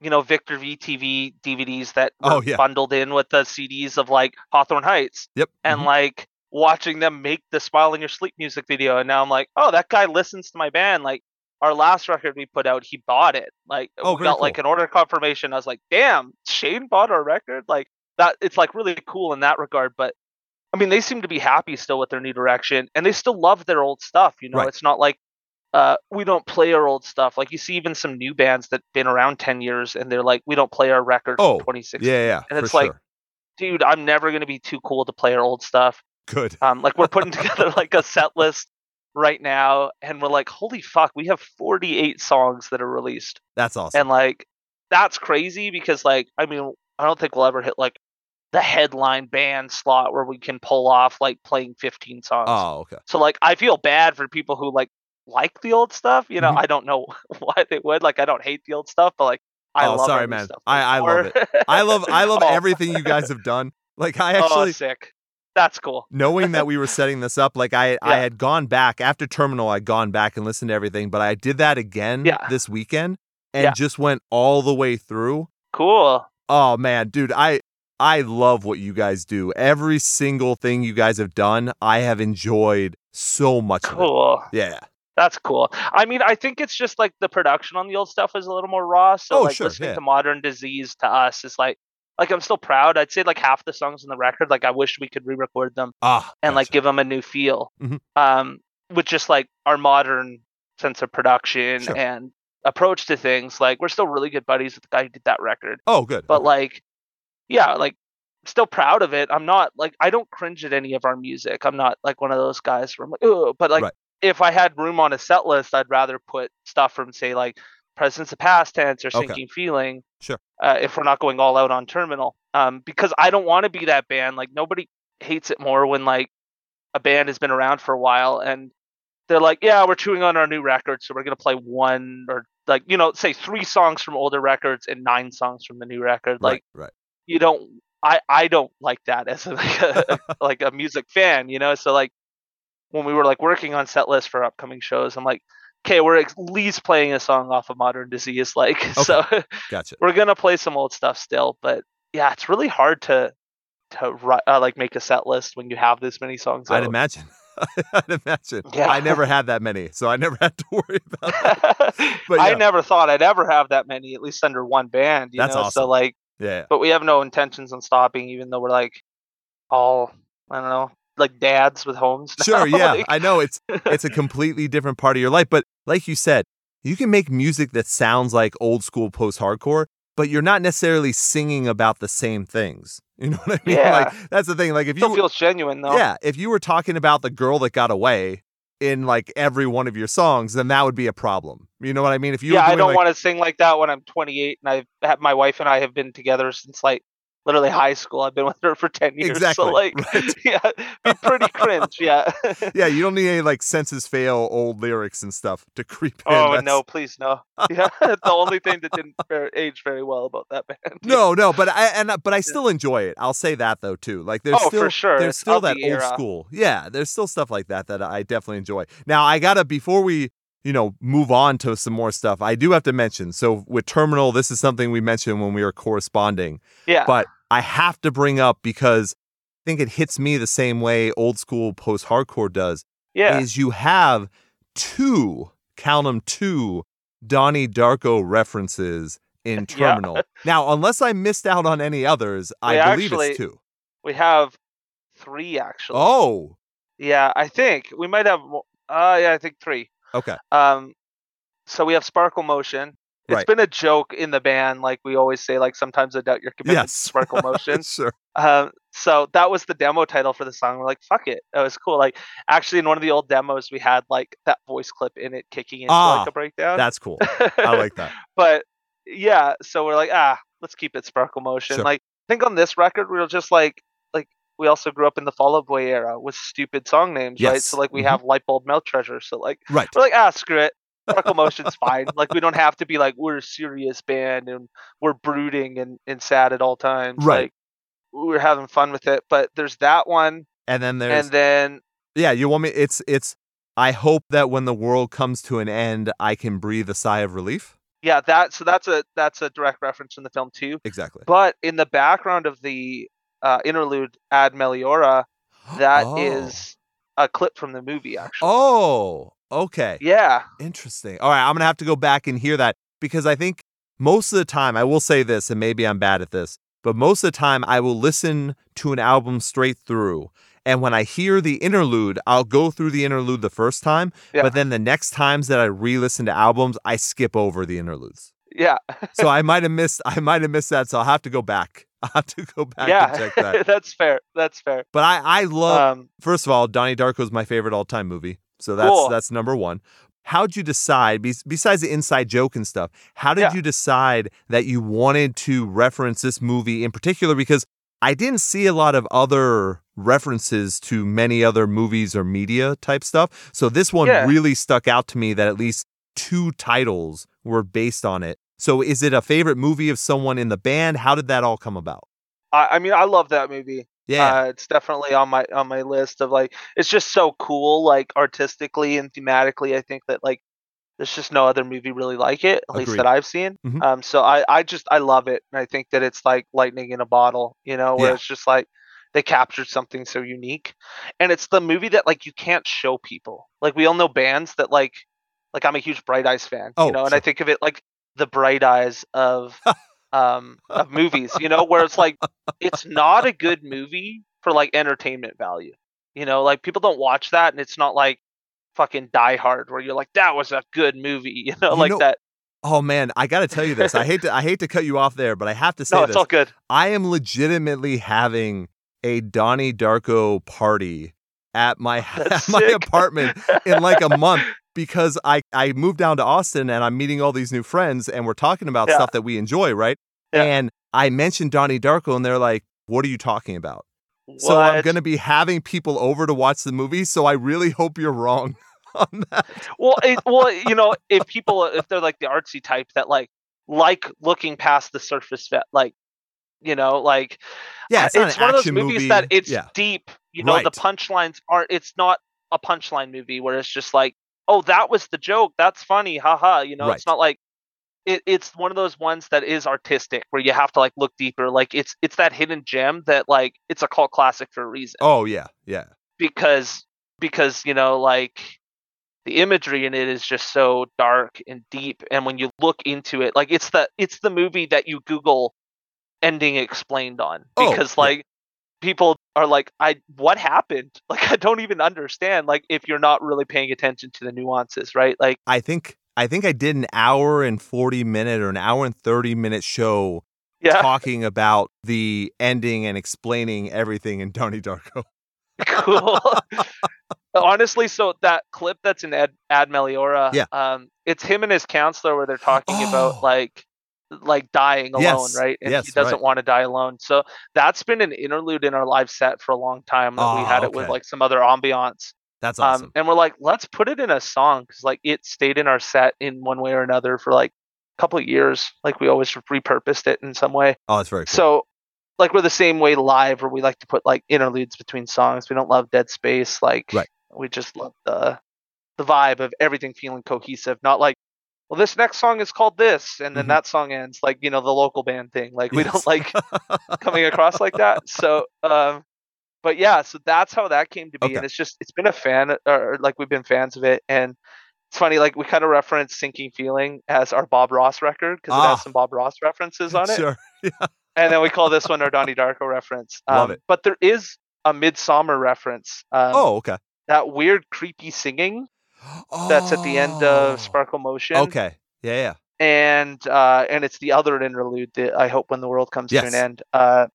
you know Victor VTV DVDs that were Oh, yeah. bundled in with the CDs of like Hawthorne Heights, Yep. and Mhm. like watching them make the "Smile in Your Sleep" music video, and now I'm like, oh, that guy listens to my band. Like our last record we put out, he bought it. Like Oh, we got like an order confirmation. I was like, damn, Shane bought our record. Like that, it's like really cool in that regard, but. I mean, they seem to be happy still with their new direction, and they still love their old stuff. You know, Right. it's not like uh, we don't play our old stuff. Like you see, even some new bands that been around ten years, and they're like, we don't play our record Oh, from 2016. Yeah, yeah. And it's like- sure. Dude, I'm never gonna be too cool to play our old stuff. Good. Um, like we're putting together like a set list right now, and we're like, holy fuck, we have 48 songs that are released, That's awesome. and like that's crazy because like I mean, I don't think we'll ever hit like the headline band slot where we can pull off like playing 15 songs. oh, okay. So like I feel bad for people who like like the old stuff. You know, Mhm. I don't know why they would. Like I don't hate the old stuff, but like I Oh, love sorry, man. stuff I- I love it. I love I love Oh. everything you guys have done. Like I oh, actually sick. That's cool. knowing that we were setting this up, like I I had gone back after Terminal, I'd gone back and listened to everything, but I did that again Yeah. this weekend and Yeah. just went all the way through. Cool. Oh man, dude, I I love what you guys do. Every single thing you guys have done, I have enjoyed so much of it. Cool. Yeah. That's cool. I mean, I think it's just like the production on the old stuff is a little more raw. So Oh, like sure, listening yeah. to Modern Disease to us is like like I'm still proud. I'd say like half the songs on the record, like I wish we could re-record them Ah. and like give them a new feel. Mhm. Um, with just like our modern sense of production Sure. and approach to things. Like we're still really good buddies with the guy who did that record. Oh, good. But okay. like, yeah, like still proud of it. I'm not like I don't cringe at any of our music. I'm not like one of those guys where I'm like, oh, but like Right. if I had room on a set list, I'd rather put stuff from say like Presence of Past Tense or Okay. Sinking Feeling. Sure. Uh, if we're not going all out on Terminal, um, because I don't want to be that band. Like nobody hates it more when like a band has been around for a while and they're like, yeah, we're chewing on our new record, so we're gonna play one or like you know, say three songs from older records and nine songs from the new record. Like right, right. you don't I I don't like that as a, like a like a music fan, you know. So like when we were like working on set lists for upcoming shows, I'm like, okay, we're at least playing a song off of Modern Disease, like so Gotcha. we're gonna play some old stuff still, but yeah, it's really hard to to uh, like make a set list when you have this many songs. I'd out. imagine. I'd imagine. Yeah. I never had that many, so I never had to worry about that. But I never thought I'd ever have that many, at least under one band. You That's know? awesome. So like, Yeah. but we have no intentions on stopping, even though we're like all I don't know, like dads with homes. now, Sure, yeah. like- I know it's it's a completely different part of your life, but like you said, you can make music that sounds like old school post-hardcore, but you're not necessarily singing about the same things. You know what I mean? Yeah. Like that's the thing. Like if still you feels genuine though. Yeah, if you were talking about the girl that got away in like every one of your songs, then that would be a problem. You know what I mean? If you yeah, I don't like, want to sing like that when I'm 28 and I've had my wife and I have been together since like literally high school. I've been with her for 10 years. Exactly, So like, right. yeah, be pretty cringe. Yeah. Yeah, you don't need any like senses fail old lyrics and stuff to creep in. oh That's- no, please no. Yeah, the only thing that didn't age very well about that band. No, no, but I and but I still enjoy it. I'll say that though too. Like there's Oh, still sure. there's still of the that old era. Uh school. Yeah, there's still stuff like that that I definitely enjoy. Now I gotta before we you know move on to some more stuff. I do have to mention. So with Terminal, this is something we mentioned when we were corresponding. Yeah. but I have to bring up because I think it hits me the same way old school post hardcore does. yeah. Is you have two, count them two Donnie Darko references in Yeah. Terminal. Now, unless I missed out on any others, I believe actually- it's two. We have three actually. Oh, Yeah, I think we might have. Uh, yeah, I think three. okay. Um, so we have Sparkle Motion. It's Right. been a joke in the band, like we always say. Like sometimes I doubt your commitment Yes. to Sparkle Motion. sure. Um, so that was the demo title for the song. We're like, fuck it. That was cool. Like, actually, in one of the old demos, we had like that voice clip in it kicking into Ah, like a breakdown. That's cool. I like that. but yeah, so we're like, ah, let's keep it Sparkle Motion. Sure. Like, I think on this record, we were just like, like we also grew up in the Fall Out Boy era with stupid song names, right? So like we Mhm. have Light Bulb Mouth Treasure. So like Right. we're like, ah, screw it. Sparkle Motion's fine. Like we don't have to be like we're a serious band and we're brooding and, and sad at all times. Right. Like we're having fun with it. But there's that one, And then there's and then yeah. You want me? It's it's. I hope that when the world comes to an end, I can breathe a sigh of relief. yeah, that so that's a that's a direct reference in the film too. Exactly. But in the background of the uh, interlude Ad Meliora, that is Oh. a clip from the movie actually. Oh, okay. Yeah. Interesting. All right, I'm gonna have to go back and hear that because I think most of the time I will say this, and maybe I'm bad at this, but most of the time I will listen to an album straight through. And when I hear the interlude, I'll go through the interlude the first time, Yeah. but then the next times that I re-listen to albums, I skip over the interludes. Yeah. So I might have missed I might have missed that. So I'll have to go back. I'll have to go back yeah. and check that. that's fair. That's fair. But I I love Um, First of all, Donnie Darko is my favorite all-time movie, so that's Cool. that's number one. How'd you decide, besides the inside joke and stuff, how did Yeah. you decide that you wanted to reference this movie in particular? Because I didn't see a lot of other references to many other movies or media type stuff. So this one Yeah. really stuck out to me that at least two titles were based on it. So is it a favorite movie of someone in the band? How did that all come about? I, I mean, I love that movie. Yeah. Uh, it's definitely on my on my list of like it's just so cool, like artistically and thematically. I think that like there's just no other movie really like it, at least that I've seen. Mhm. Um, so I I just I love it, and I think that it's like lightning in a bottle, you know, where Yeah. it's just like they captured something so unique, and it's the movie that like you can't show people. Like we all know bands that like like I'm a huge Bright Eyes fan, Oh, you know, and I think of it like the Bright Eyes of um of movies, you know, where it's like it's not a good movie for like entertainment value. You know, like people don't watch that and it's not like fucking Die Hard where you're like that was a good movie, you know, You like know, that. Oh man, I got to tell you this. I hate to I hate to cut you off there, but I have to say No, this. it's all good. I am legitimately having a Donnie Darko party at my at my apartment in like a month because I I moved down to Austin and I'm meeting all these new friends and we're talking about Yeah. stuff that we enjoy, right? Yeah. And I mentioned Donnie Darko and they're like, "What are you talking about?" So I'm going to be having people over to watch the movie, so I really hope you're wrong on that. well, it, well, you know, if people if they're like the artsy type that like like looking past the surface, like you know, like Yeah, uh, it's, it's one of those movies movie. that it's yeah. deep. You know, the punchlines aren't. It's not a punchline movie where it's just like, oh, that was the joke. That's funny. Haha. You know, Right. it's not like. It, it's one of those ones that is artistic where you have to like look deeper like it's it's that hidden gem that like it's a cult classic for a reason Oh yeah, yeah. because because you know like the imagery in it is just so dark and deep and when you look into it like it's the it's the movie that you google ending explained on Oh, because yeah. like people are like i what happened like i don't even understand like if you're not really paying attention to the nuances right like I think I think I did an hour and 40 minute or an hour and 30 minute show yeah talking about the ending and explaining everything in Donnie Darko. cool. Honestly, so that clip that's in Ad, Ad Meliora, Yeah. um, it's him and his counselor where they're talking Oh. about like like dying alone, Yes, right? And yes, he doesn't right. want to die alone. So that's been an interlude in our live set for a long time. That we Ah, had it with like some other ambiance. That's awesome. Um, and we're like, let's put it in a song because like it stayed in our set in one way or another for like a couple of years. Like we always repurposed it in some way. oh, that's very cool. So, like we're the same way live, where we like to put like interludes between songs. We don't love dead space. Like Right. we just love the the vibe of everything feeling cohesive. Not like, well, this next song is called this, and then Mhm. that song ends. Like you know the local band thing. Like we Yes. don't like coming across like that. So, um, but yeah, so that's how that came to be, Okay. and it's just it's been a fan, or like we've been fans of it, and it's funny, like we kind of reference "Sinking Feeling" as our Bob Ross record because it Ah. has some Bob Ross references on it, Sure. yeah. and then we call this one our Donnie Darko reference. Um, Love it. But there is a Midsommar reference. Um, oh, okay. that weird, creepy singing that's at the end of Oh. Sparkle Motion. Okay. Yeah, yeah. and uh, and it's the other interlude that I hope when the world comes to an end. Uh,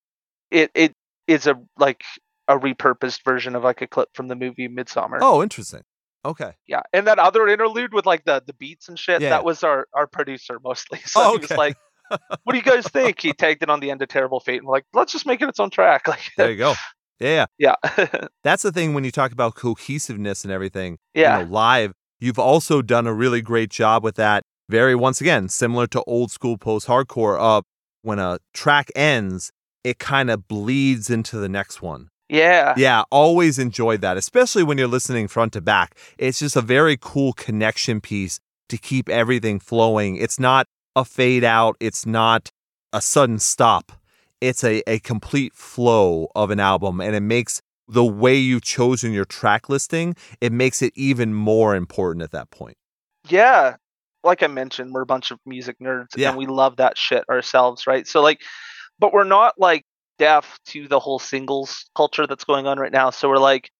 it it is a like a repurposed version of like a clip from the movie Midsommar. Oh, interesting. Okay. Yeah, and that other interlude with like the the beats and shit. Yeah. That was our our producer mostly. So Oh, he was like, "What do you guys think?" He tagged it on the end of Terrible Fate, and we're like, "Let's just make it its own track." Like, There you go. Yeah, yeah. yeah, That's the thing when you talk about cohesiveness and everything. yeah, you know, live. You've also done a really great job with that. Very, once again, similar to old school post hardcore. Of uh, when a track ends, it kind of bleeds into the next one. yeah, Yeah, always enjoyed that, especially when you're listening front to back. It's just a very cool connection piece to keep everything flowing. It's not a fade out, it's not a sudden stop. It's a, a complete flow of an album, and it makes the way you've chosen your track listing, it makes it even more important at that point. yeah. Like I mentioned, we're a bunch of music nerds, Yeah. and we love that shit ourselves, right? So like, but we're not like deaf to the whole singles culture that's going on right now. So we're like,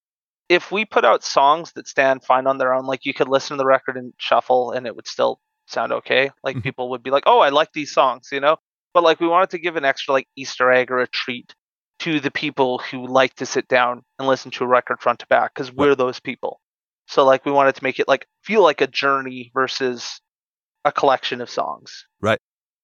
if we put out songs that stand fine on their own, like you could listen to the record and shuffle, and it would still sound okay. Like Mhm. people would be like, "Oh, I like these songs," you know. But like we wanted to give an extra like Easter egg or a treat to the people who like to sit down and listen to a record front to back because we're those people. So like we wanted to make it like feel like a journey versus a collection of songs. Right.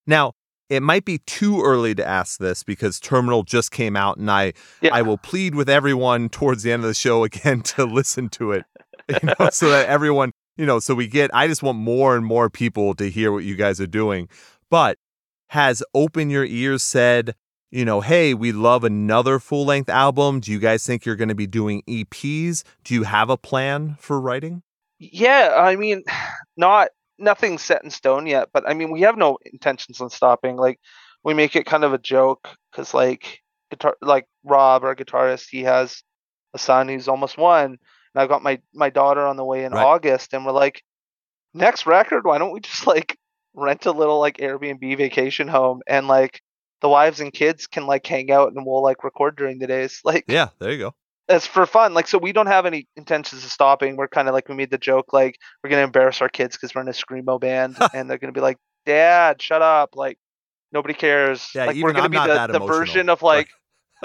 Now, it might be too early to ask this because Terminal just came out, and I Yeah. I will plead with everyone towards the end of the show again to listen to it, you know, so that everyone, you know, so we get. I just want more and more people to hear what you guys are doing. But has Open Your Ears said, you know, hey, we love another full length album. Do you guys think you're going to be doing EPs? Do you have a plan for writing? Yeah, I mean, not nothing set in stone yet, but I mean, we have no intentions on stopping. Like, we make it kind of a joke because, like, guitar, like Rob, our guitarist, he has a son who's almost one, and I've got my my daughter on the way in Right. August, and we're like, next record, why don't we just like rent a little like Airbnb vacation home and like the wives and kids can like hang out and we'll like record during the days, like Yeah, there you go. it's for fun. Like, so we don't have any intentions of stopping. We're kind of like we made the joke, like we're gonna embarrass our kids because we're in a screamo band, and they're gonna be like, "Dad, shut up!" Like nobody cares. Yeah, like we're gonna I'm be the, the version of like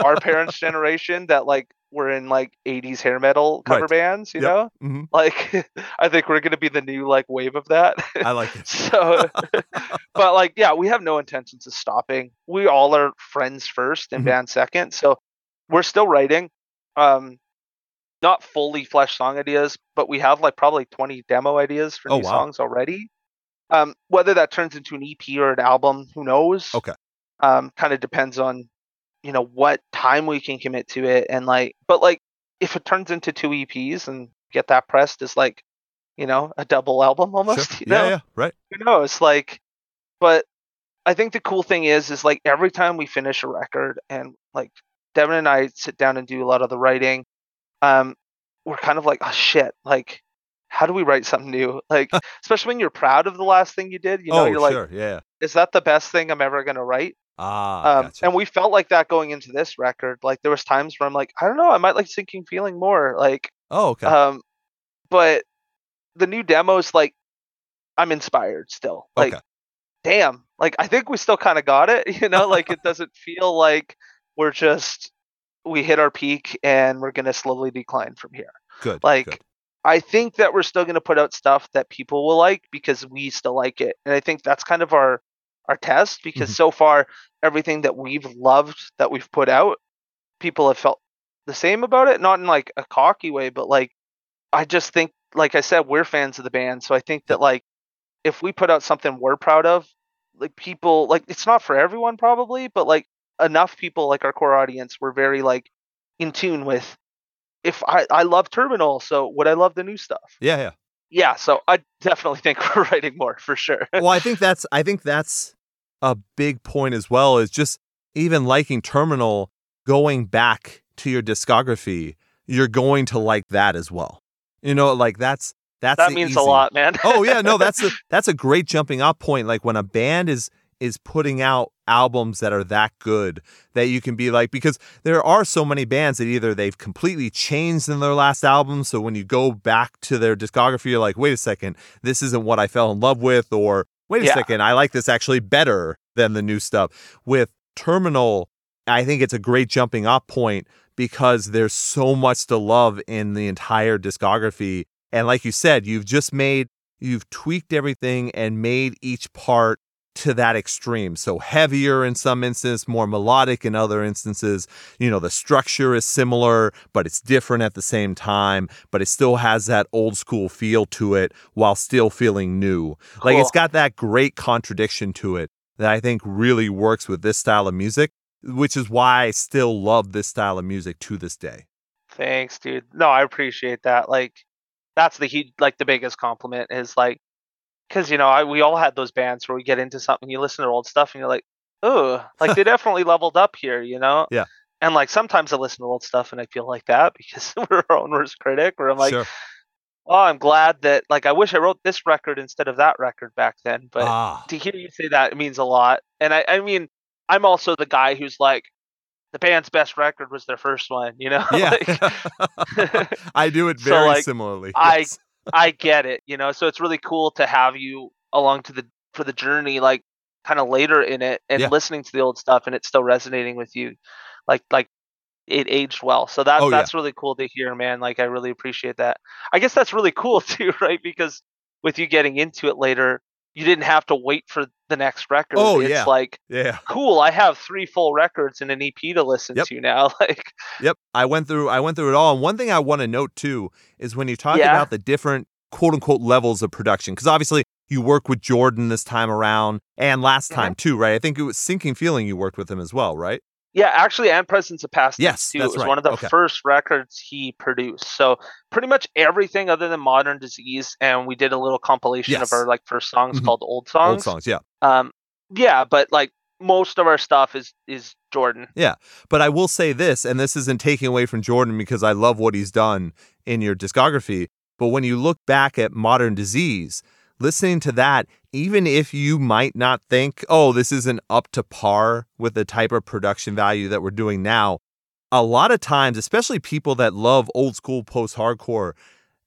our parents' generation that like were in like '80s hair metal cover Right. bands. You Yep. know, hmm like I think we're gonna be the new like wave of that. I like it. so, but like, yeah, we have no intentions of stopping. We all are friends first and Mhm. band second. So we're still writing. Um, not fully fleshed song ideas, but we have like probably 20 demo ideas for Oh, new wow. songs already. Um, whether that turns into an EP or an album, who knows? Okay. Um, kind of depends on, you know, what time we can commit to it, and like, but like, if it turns into two EPs and get that pressed as like, you know, a double album almost, Sure. you know, Yeah, yeah, right. who knows like but i think the cool thing is is like every time we finish a record and like devin and i sit down and do a lot of the writing um we're kind of like oh shit like how do we write something new like especially when you're proud of the last thing you did you know oh, you're like sure. Yeah. is that the best thing i'm ever going to write Ah, um, gotcha. and we felt like that going into this record like there was times where i'm like i don't know i might like sinking feeling more like oh, okay. um, but the new demos, like, I'm inspired still. Like, Okay. damn, like I think we still kind of got it. You know, like it doesn't feel like we're just we hit our peak and we're gonna slowly decline from here. good. like, good. I think that we're still gonna put out stuff that people will like because we still like it, and I think that's kind of our our test because Mhm. so far everything that we've loved that we've put out, people have felt the same about it. Not in like a cocky way, but like I just think, like I said, we're fans of the band, so I think that like if we put out something we're proud of, like people like it's not for everyone probably, but like enough people like our core audience were very like in tune with if I I love Terminal, so would I love the new stuff? Yeah, yeah. Yeah, so I definitely think we're writing more for sure. well, I think that's I think that's a big point as well. Is just even liking Terminal, going back to your discography, you're going to like that as well. You know, like that's That's that means easy. a lot, man. oh yeah, no, that's a that's a great jumping off point. Like when a band is is putting out albums that are that good that you can be like because there are so many bands that either they've completely changed in their last album. So when you go back to their discography you're like wait a second this isn't what I fell in love with or wait a Yeah. second I like this actually better than the new stuff. With Terminal I think it's a great jumping off point because there's so much to love in the entire discography. And like you said you've just made you've tweaked everything and made each part to that extreme. So heavier in some instances, more melodic in other instances. You know, the structure is similar, but it's different at the same time, but it still has that old school feel to it while still feeling new. Like it's got that great contradiction to it that I think really works with this style of music, which is why I still love this style of music to this day. Thanks, dude. No, I appreciate that. Like, that's the huge, like the biggest compliment is like, because you know, I we all had those bands where we get into something, you listen to old stuff, and you're like, oh, like they definitely leveled up here, you know? Yeah. And like sometimes I listen to old stuff and I feel like that because we're our own worst critic. Where I'm like, sure. oh, I'm glad that like I wish I wrote this record instead of that record back then. But ah, to hear you say that it means a lot. And I, I mean, I'm also the guy who's like, the band's best record was their first one, you know? yeah. Like, I do it So, very like, similarly. I- yes. I get it, you know. So it's really cool to have you along to the for the journey, like kind of later in it, and Yeah. listening to the old stuff, and it's still resonating with you, like like it aged well. So that's Oh, yeah. that's really cool to hear, man. Like I really appreciate that. I guess that's really cool too, right? Because with you getting into it later, you didn't have to wait for the next record. Oh, it's yeah. like yeah. cool. I have three full records and an EP to listen Yep. to now. Like Yep, I went through I went through it all. And one thing I want to note too is when you talk Yeah. about the different quote unquote levels of production, because obviously you work with Jordan this time around and last Mhm. time too, right? I think it was Sinking Feeling you worked with him as well, right? Yeah, actually, and Presence of Past Yes, too. that's it was right. one of the Okay. first records he produced. So pretty much everything other than Modern Disease, and we did a little compilation Yes. of our like first songs Mhm. called Old Songs. Old songs, yeah. Um, yeah, but like most of our stuff is is Jordan. Yeah, but I will say this, and this isn't taking away from Jordan because I love what he's done in your discography. But when you look back at Modern Disease, listening to that, even if you might not think, oh, this isn't up to par with the type of production value that we're doing now, a lot of times, especially people that love old school post hardcore,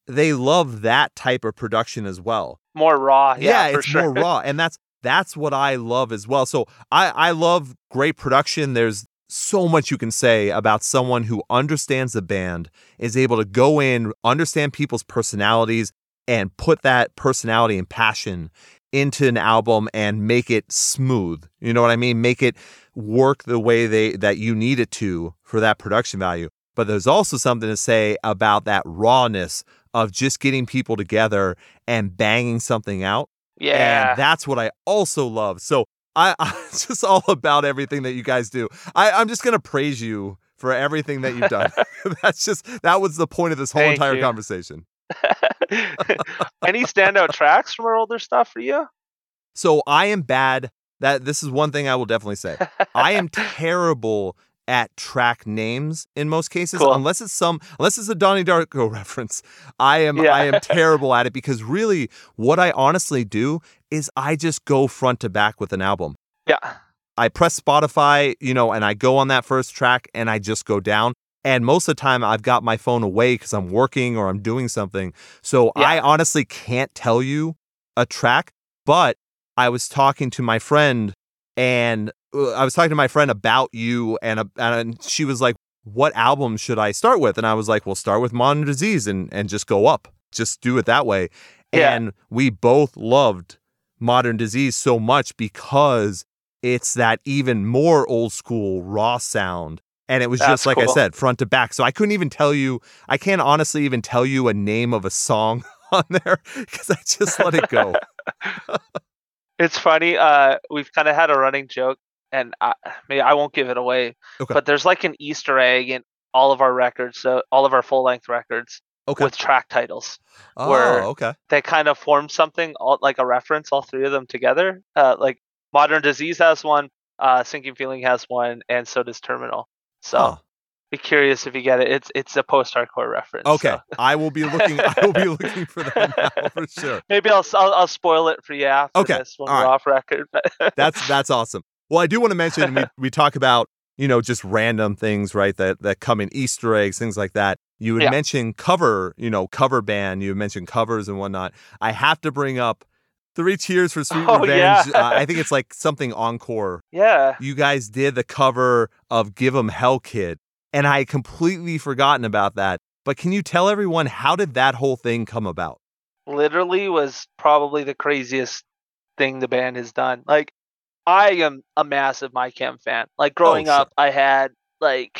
they love that type of production as well More raw. Yeah, for it's sure. more raw, and that's that's what I love as well. So I I love great production. There's so much you can say about someone who understands the band, is able to go in, understand people's personalities, and put that personality and passion into an album and make it smooth. You know what I mean? Make it work the way they that you need it to for that production value. But there's also something to say about that rawness of just getting people together and banging something out. yeah. And that's what I also love. So I, it's just all about everything that you guys do. I, I'm just gonna praise you for everything that you've done. that's just that was the point of this whole Thank entire you. conversation. Any standout tracks from our older stuff for you? So I am bad. That this is one thing I will definitely say. I am terrible at track names in most cases, Cool. unless it's some unless it's a Donnie Darko reference. I am Yeah. I am terrible at it because really what I honestly do is I just go front to back with an album. Yeah. I press Spotify, you know, and I go on that first track and I just go down. And most of the time I've got my phone away because I'm working or I'm doing something. So Yeah. I honestly can't tell you a track, but I was talking to my friend and uh, I was talking to my friend about you and, and she was like, what album should I start with? And I was like, well, start with Modern Disease and, and just go up. Just do it that way. Yeah. And we both loved Modern Disease so much because it's that even more old school raw sound. And it was That's just like I said, front to back. So I couldn't even tell you, I can't honestly even tell you a name of a song on there because I just let it go. It's funny. Uh, we've kind of had a running joke, and I, maybe I won't give it away. Okay. But there's like an Easter egg in all of our records, so all of our full length records Okay. with track titles. oh, where- okay. They kind of form something all, like a reference, all three of them together. Uh, like Modern Disease has one, uh, Sinking Feeling has one, and so does Terminal. So Huh. be curious if you get it. It's it's a post hardcore reference. Okay, so. I will be looking. I will be looking for that now for sure. Maybe I'll, I'll I'll spoil it for you after Okay, this when all we're right. off record. That's that's awesome. Well, I do want to mention we we talk about you know just random things right that that come in Easter eggs, things like that. You had Yeah. mentioned cover, you know, cover band. You mentioned covers and whatnot. I have to bring up Three Cheers for Sweet Oh, yeah. Revenge. uh, I think it's like something encore. yeah. You guys did the cover of Give 'Em Hell Kid, and I had completely forgotten about that. But can you tell everyone how did that whole thing come about? literally was probably the craziest thing the band has done. Like, I am a massive My Chem fan. Like growing Oh, sure. up, I had like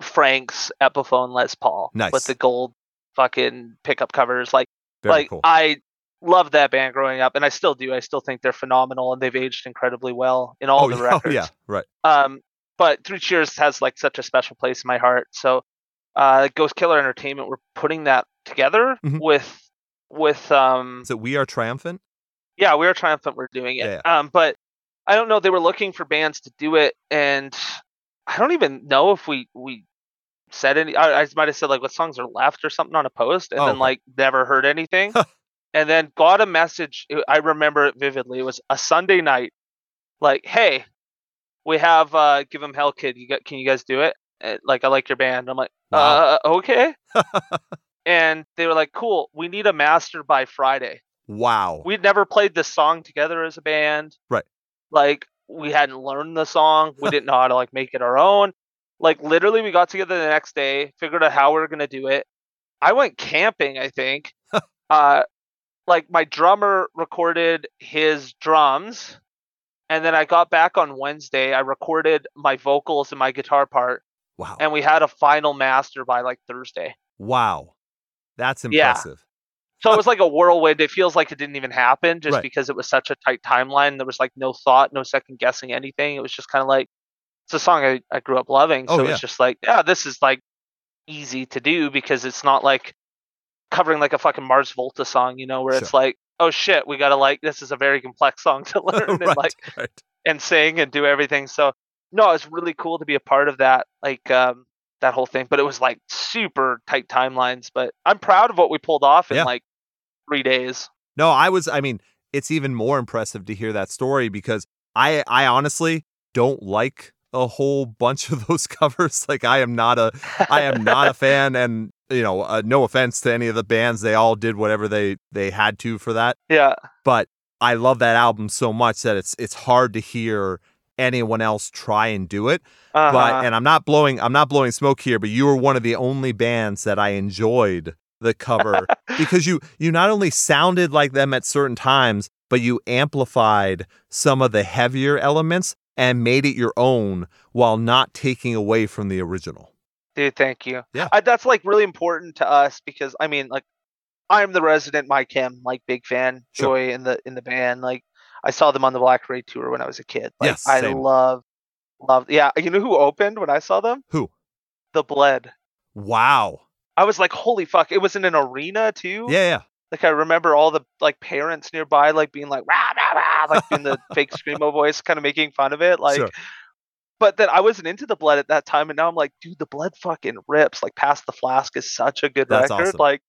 Frank's Epiphone Les Paul Nice. with the gold fucking pickup covers. Like, Very like cool. I loved that band growing up, and I still do. I still think they're phenomenal, and they've aged incredibly well in all oh, the yeah, records. oh, yeah, right. Um, but Three Cheers has like such a special place in my heart. So, uh, Ghost Killer Entertainment, we're putting that together Mhm. with with um So we are triumphant. yeah, we are triumphant we're doing it. Yeah, Um, but I don't know. They were looking for bands to do it, and I don't even know if we we said any. I, I might have said like what songs are left or something on a post, and Oh, then like never heard anything. and then got a message. I remember it vividly. It was a Sunday night. Like, hey, we have uh, give 'em hell, kid. You got? Can you guys do it? Uh, Like, I like your band. I'm like, Wow. uh, okay. and they were like, cool. We need a master by Friday Wow. we'd never played this song together as a band. Right. Like we hadn't learned the song. We didn't know how to like make it our own. Like literally we got together the next day, figured out how we were gonna do it. I went camping, I think. uh like my drummer recorded his drums and then I got back on Wednesday. I recorded my vocals and my guitar part wow. and we had a final master by like Thursday. wow. That's impressive. Yeah. So it was like a whirlwind. It feels like it didn't even happen just Right. because it was such a tight timeline. There was like no thought, no second guessing anything. It was just kind of like it's a song I, I grew up loving. Oh, so Oh, it yeah. was just like, yeah, this is like easy to do because it's not like covering like a fucking Mars Volta song, you know, where it's like, oh shit, we gotta like this is a very complex song to learn and like right. and sing and do everything. So no, it's really cool to be a part of that, like um, that whole thing. But it was like super tight timelines. But I'm proud of what we pulled off in Yeah. like three days. No, I was. I mean, it's even more impressive to hear that story because I, I honestly don't like a whole bunch of those covers. Like, I am not a, I am not a fan, and you know, uh, no offense to any of the bands, they all did whatever they they had to for that. Yeah, But I love that album so much that it's it's hard to hear anyone else try and do it. uh but and I'm not blowing I'm not blowing smoke here, but you were one of the only bands that I enjoyed the cover because you you not only sounded like them at certain times, but you amplified some of the heavier elements and made it your own while not taking away from the original. Dude, thank you. Yeah. I, that's like really important to us because I mean, like, I'm the resident My Chem, like big fan, Sure. Joy in the in the band. Like, I saw them on the Black Parade tour when I was a kid. Like, Yes, I love, love. Yeah, you know who opened when I saw them? Who? The Bled. Wow. I was like, holy fuck! It was in an arena too. Yeah, yeah. Like I remember all the like parents nearby, like being like rah rah rah, like doing the fake screamo voice, kind of making fun of it. Like, Sure. But then I wasn't into the Bled at that time, and now I'm like, dude, the Bled fucking rips. Like, Pass the Flask is such a good That's record. awesome. Like,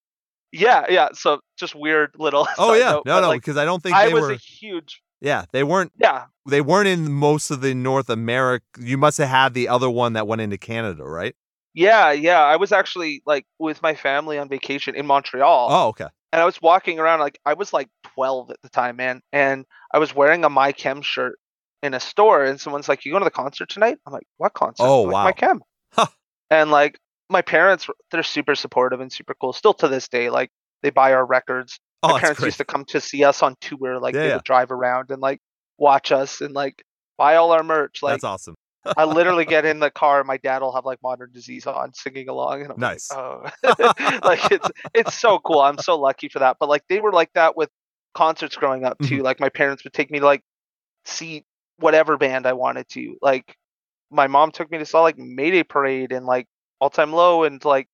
yeah, yeah. So just weird little. Oh yeah. note, No, no, Like, because I don't think I they was were a huge. Yeah, they weren't Yeah, they weren't in most of the North America. You must have had the other one that went into Canada, right? yeah, yeah. I was actually like with my family on vacation in Montreal. Oh, okay. and I was walking around like I was like 12 at the time, man, and I was wearing a My Chem shirt in a store, and someone's like, "You going to the concert tonight?" I'm like, "What concert?" Oh, like, wow. My Chem. Huh. And like my parents, they're super supportive and super cool. Still to this day, like they buy our records. Oh, my parents great. used to come to see us on tour. Like Yeah, they yeah. would drive around and like watch us and like buy all our merch. Like That's awesome. I literally get in the car, my dad will have like Modern Disease on, singing along, and I'm Nice. like, oh, like it's it's so cool. I'm so lucky for that. But like they were like that with concerts growing up too. Mm-hmm. Like my parents would take me to like see whatever band I wanted to. Like my mom took me to saw like Mayday Parade and like All Time Low and like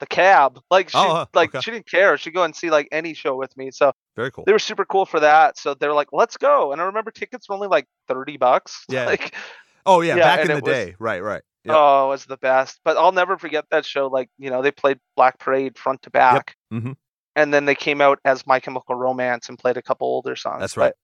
the Cab. Like she Oh, like okay. she didn't care. She'd go and see like any show with me. So Very cool. they were super cool for that. So they were like, let's go. And I remember tickets were only like thirty bucks. Yeah. Like Oh yeah, Yeah, back in the it was- day. Right, right. Yep. Oh, it was the best. But I'll never forget that show. Like, you know, they played Black Parade front to back. Mhm. And then they came out as My Chemical Romance and played a couple older songs. That's right.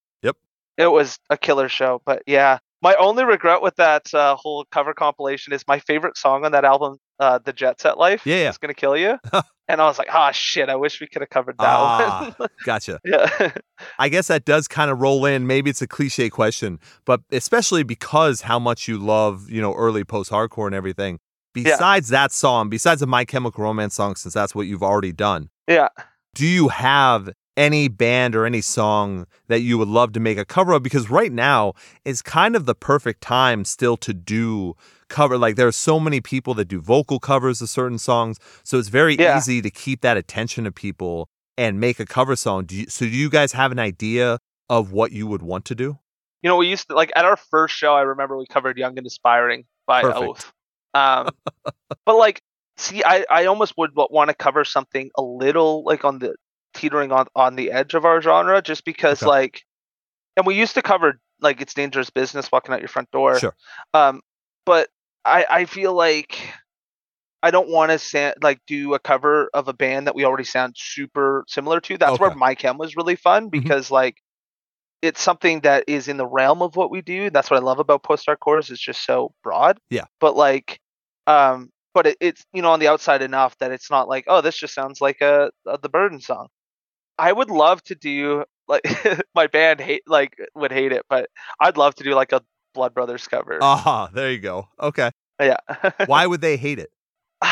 It was a killer show. But yeah, my only regret with that uh, whole cover compilation is my favorite song on that album, uh, The Jet Set Life. Yeah, yeah. It's going to kill you. and I was like, ah, shit, I wish we could have covered that Ah, one. gotcha. yeah. I guess that does kind of roll in. Maybe it's a cliche question, but especially because how much you love, you know, early post hardcore and everything. Besides that song, besides the My Chemical Romance song, since that's what you've already done, yeah. do you have any band or any song that you would love to make a cover of? Because right now is kind of the perfect time still to do cover. Like there are so many people that do vocal covers of certain songs, so it's very Yeah. easy to keep that attention of people and make a cover song. Do you, so do you guys have an idea of what you would want to do? You know, we used to like at our first show. I remember we covered "Young and Aspiring" by Perfect. Oath. Um, but like, see, I I almost would want to cover something a little like on the teetering on on the edge of our genre, just because Okay. like, and we used to cover like it's dangerous business walking out your front door. Sure. Um, but I I feel like I don't want to sa- like do a cover of a band that we already sound super similar to. That's where My Chem was really fun because like it's something that is in the realm of what we do. That's what I love about post hardcore is it's just so broad. Yeah. But like, um, but it, it's you know on the outside enough that it's not like oh this just sounds like a, a the Burden song. I would love to do like my band hate like would hate it, but I'd love to do like a Blood Brothers cover. Ah, there you go. Okay. yeah. Why would they hate it?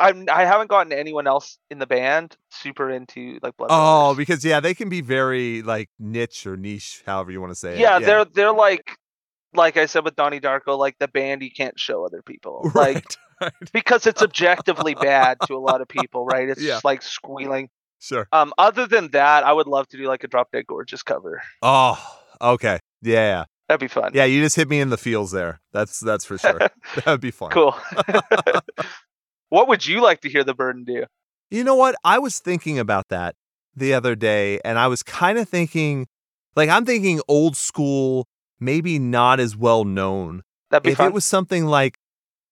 I'm I haven't gotten anyone else in the band super into like Blood Brothers. Oh, Brothers. because yeah, they can be very like niche or niche, however you want to say it. yeah, they're they're like like I said with Donnie Darko, like the band you can't show other people. Like right. because it's objectively bad to a lot of people, right? It's Yeah. just like squealing. Sure. Um, other than that, I would love to do like a Drop Dead Gorgeous cover. Oh, okay. Yeah. That'd be fun. Yeah, you just hit me in the feels there. That's that's for sure. that would be fun. Cool. what would you like to hear the Burden do? You know what? I was thinking about that the other day, and I was kind of thinking, like, I'm thinking old school, maybe not as well known. That'd be if fun. it was something like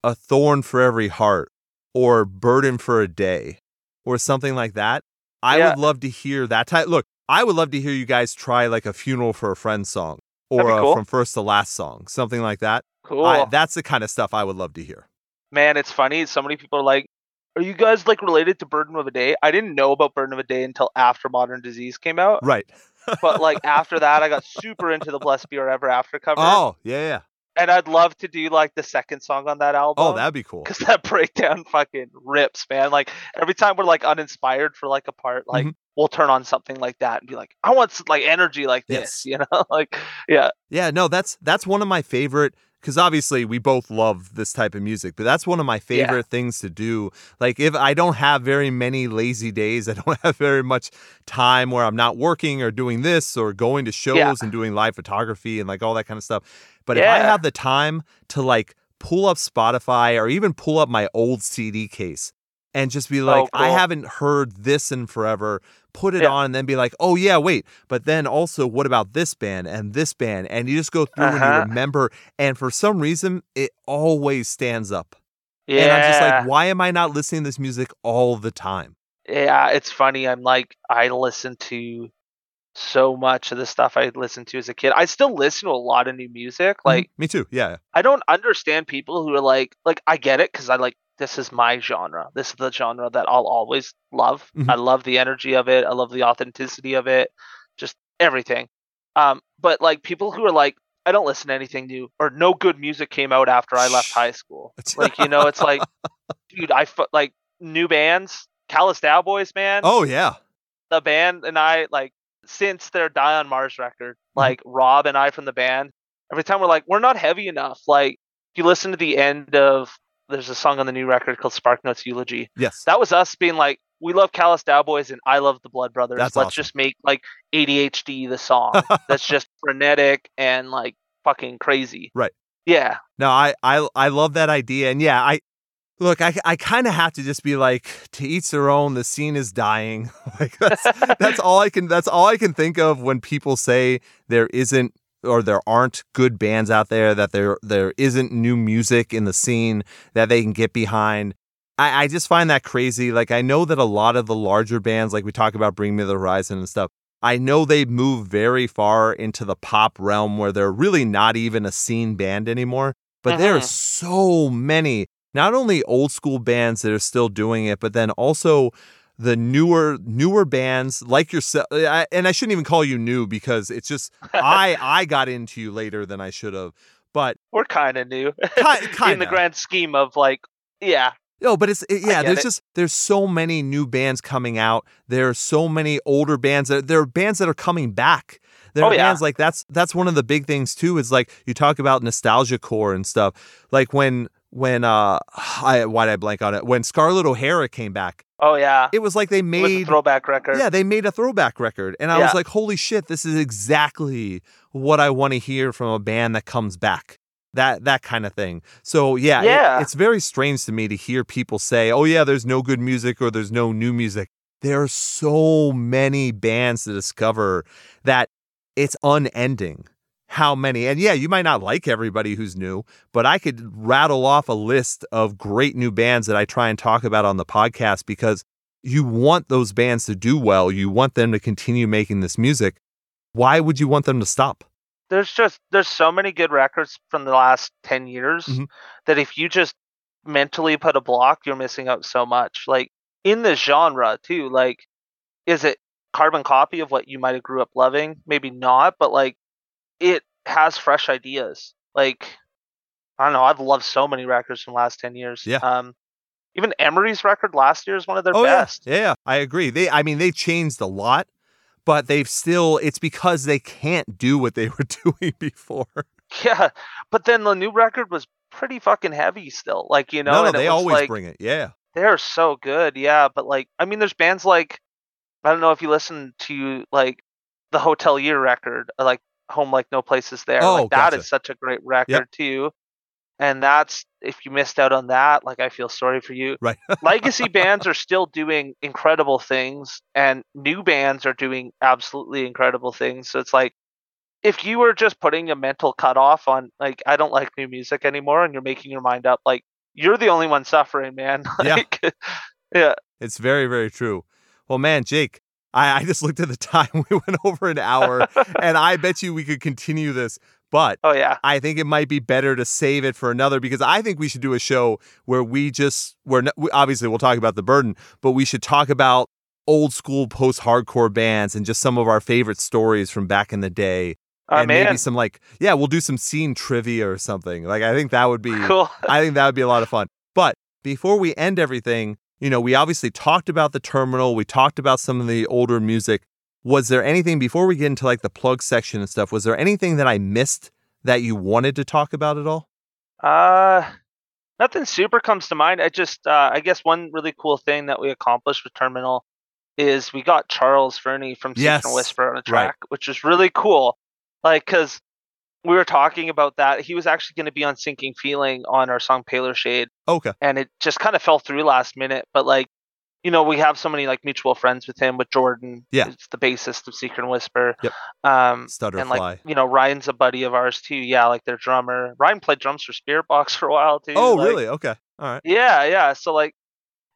a thorn for every heart or burden for a day or something like that, I Yeah. would love to hear that type. Look, I would love to hear you guys try like a funeral for a friend song or a uh, cool. from first to last song, something like that. cool. I, that's the kind of stuff I would love to hear. Man, it's funny. So many people are like, "Are you guys like related to Burden of a Day?" I didn't know about Burden of a Day until after Modern Disease came out. Right. But like after that, I got super into the Blessed Be Our Ever After cover. Oh, yeah, yeah. And I'd love to do like the second song on that album. Oh, that'd be cool. because that breakdown fucking rips, man. Like every time we're like uninspired for like a part, like Mhm. we'll turn on something like that and be like, I want s- like energy like Yes. this, you know? like, yeah, Yeah, no, that's that's one of my favorite because obviously we both love this type of music, but that's one of my favorite things to do. Like if I don't have very many lazy days, I don't have very much time where I'm not working or doing this or going to shows Yeah. and doing live photography and like all that kind of stuff. But if I have the time to like pull up Spotify or even pull up my old CD case and just be like, I Oh, cool. haven't heard this in forever. Put it Yeah. on and then be like, oh yeah, wait. But then also, what about this band and this band? And you just go through and you Uh-huh. remember. And for some reason, it always stands up. yeah. And I'm just like, why am I not listening to this music all the time? yeah, it's funny. I'm like, I listen to so much of the stuff I listened to as a kid. I still listen to a lot of new music. Like, Mhm. me too. Yeah. I don't understand people who are like, like I get it because I like this is my genre. This is the genre that I'll always love. Mhm. I love the energy of it. I love the authenticity of it. Just everything. Um, but like people who are like, I don't listen to anything new or no good music came out after I left high school. Like you know, it's like, dude, I like new bands, Callous Daoboys, man Oh yeah. the band and I like since their Die on Mars record, Mm-hmm. like Rob and I from the band, every time we're like, we're not heavy enough. Like if you listen to the end of there's a song on the new record called Spark Notes Eulogy. Yes. That was us being like, we love Callous Daoboys and I love the Blood Brothers. That's Let's awesome. just make like ADHD the song. That's just frenetic and like fucking crazy. Right. Yeah. No, I I I love that idea, and yeah, I look, I I kind of have to just be like, to each their own. The scene is dying. like that's that's all I can that's all I can think of when people say there isn't or there aren't good bands out there, that there there isn't new music in the scene that they can get behind. I, I just find that crazy. Like I know that a lot of the larger bands, like we talk about Bring Me the Horizon and stuff, I know they move very far into the pop realm where they're really not even a scene band anymore. But there are Mhm. so many, not only old school bands that are still doing it, but then also the newer newer bands like yourself. I, and I shouldn't even call you new because it's just I I got into you later than I should have. But We're kind of new ki- in the grand scheme of like, yeah, No, but it's it- yeah. There's it. just there's so many new bands coming out. There are so many older bands. There, there are bands that are coming back. There are Oh, yeah. bands like that's that's one of the big things too. Is like you talk about nostalgia core and stuff. Like when when uh I why did I blank on it? When Scarlett O'Hara came back, oh yeah, it was like they it a made throwback record. yeah they made a throwback record, and I was like, holy shit, this is exactly what I want to hear from a band that comes back. That that kind of thing. So yeah, it- Yeah. it's very strange to me to hear people say, "Oh yeah, there's no good music or there's no new music." There are so many bands to discover that it's unending. How many? And yeah, you might not like everybody who's new, but I could rattle off a list of great new bands that I try and talk about on the podcast because you want those bands to do well. You want them to continue making this music. Why would you want them to stop? there's just there's so many good records from the last 10 years Mhm. that if you just mentally put a block you're missing out so much like in the genre too like is it carbon copy of what you might have grew up loving maybe not but like it has fresh ideas like i don't know i've loved so many records from the last 10 years Yeah. um even emery's record last year is one of their oh best yeah, yeah, I agree. They, I mean, they changed a lot, but they've still. It's because they can't do what they were doing before. yeah but then the new record was pretty fucking heavy still like you know no, no, they always like, bring it. Yeah. They're so good, yeah. But like, I mean, there's bands like I don't know if you listen to like the Hotelier record, uh, like Home Like No Place oh, Is There. Oh, like that is gotcha. such a great record too. And that's if you missed out on that, like I feel sorry for you. Right. Legacy bands are still doing incredible things, and new bands are doing absolutely incredible things. So it's like if you were just putting a mental cutoff on like I don't like new music anymore, and you're making your mind up, like you're the only one suffering, man. Yeah. Yeah. It's very, very true. Well, man, Jake, I, I just looked at the time. We went over an hour, and I bet you we could continue this, but Oh yeah. I think it might be better to save it for another because I think we should do a show where we just where we- obviously we'll talk about the burden, but we should talk about old school post hardcore bands and just some of our favorite stories from back in the day. Oh and man. maybe some like yeah, we'll do some scene trivia or something. Like I think that would be cool. I think that would be a lot of fun. But before we end everything, you know, we obviously talked about the terminal, we talked about some of the older music. Was there anything before we get into like the plug section and stuff? Was there anything that I missed that you wanted to talk about at all? Uh nothing super comes to mind. I just uh I guess one really cool thing that we accomplished with Terminal is we got Charles Furney from Secret Yes, Whisper on a right. track, which is really cool. Like cuz we were talking about that. He was actually going to be on Sinking Feeling on our song Paler Shade Okay. and it just kind of fell through last minute, but like you know, we have so many like mutual friends with him with Jordan. Yeah. It's the bassist of Secret and Whisper. Yep. Um Stutter and like you know Ryan's a buddy of ours too. Yeah, like their drummer. Ryan played drums for Spiritbox for a while too. oh, like- really? Okay. All right. Yeah, yeah. So like,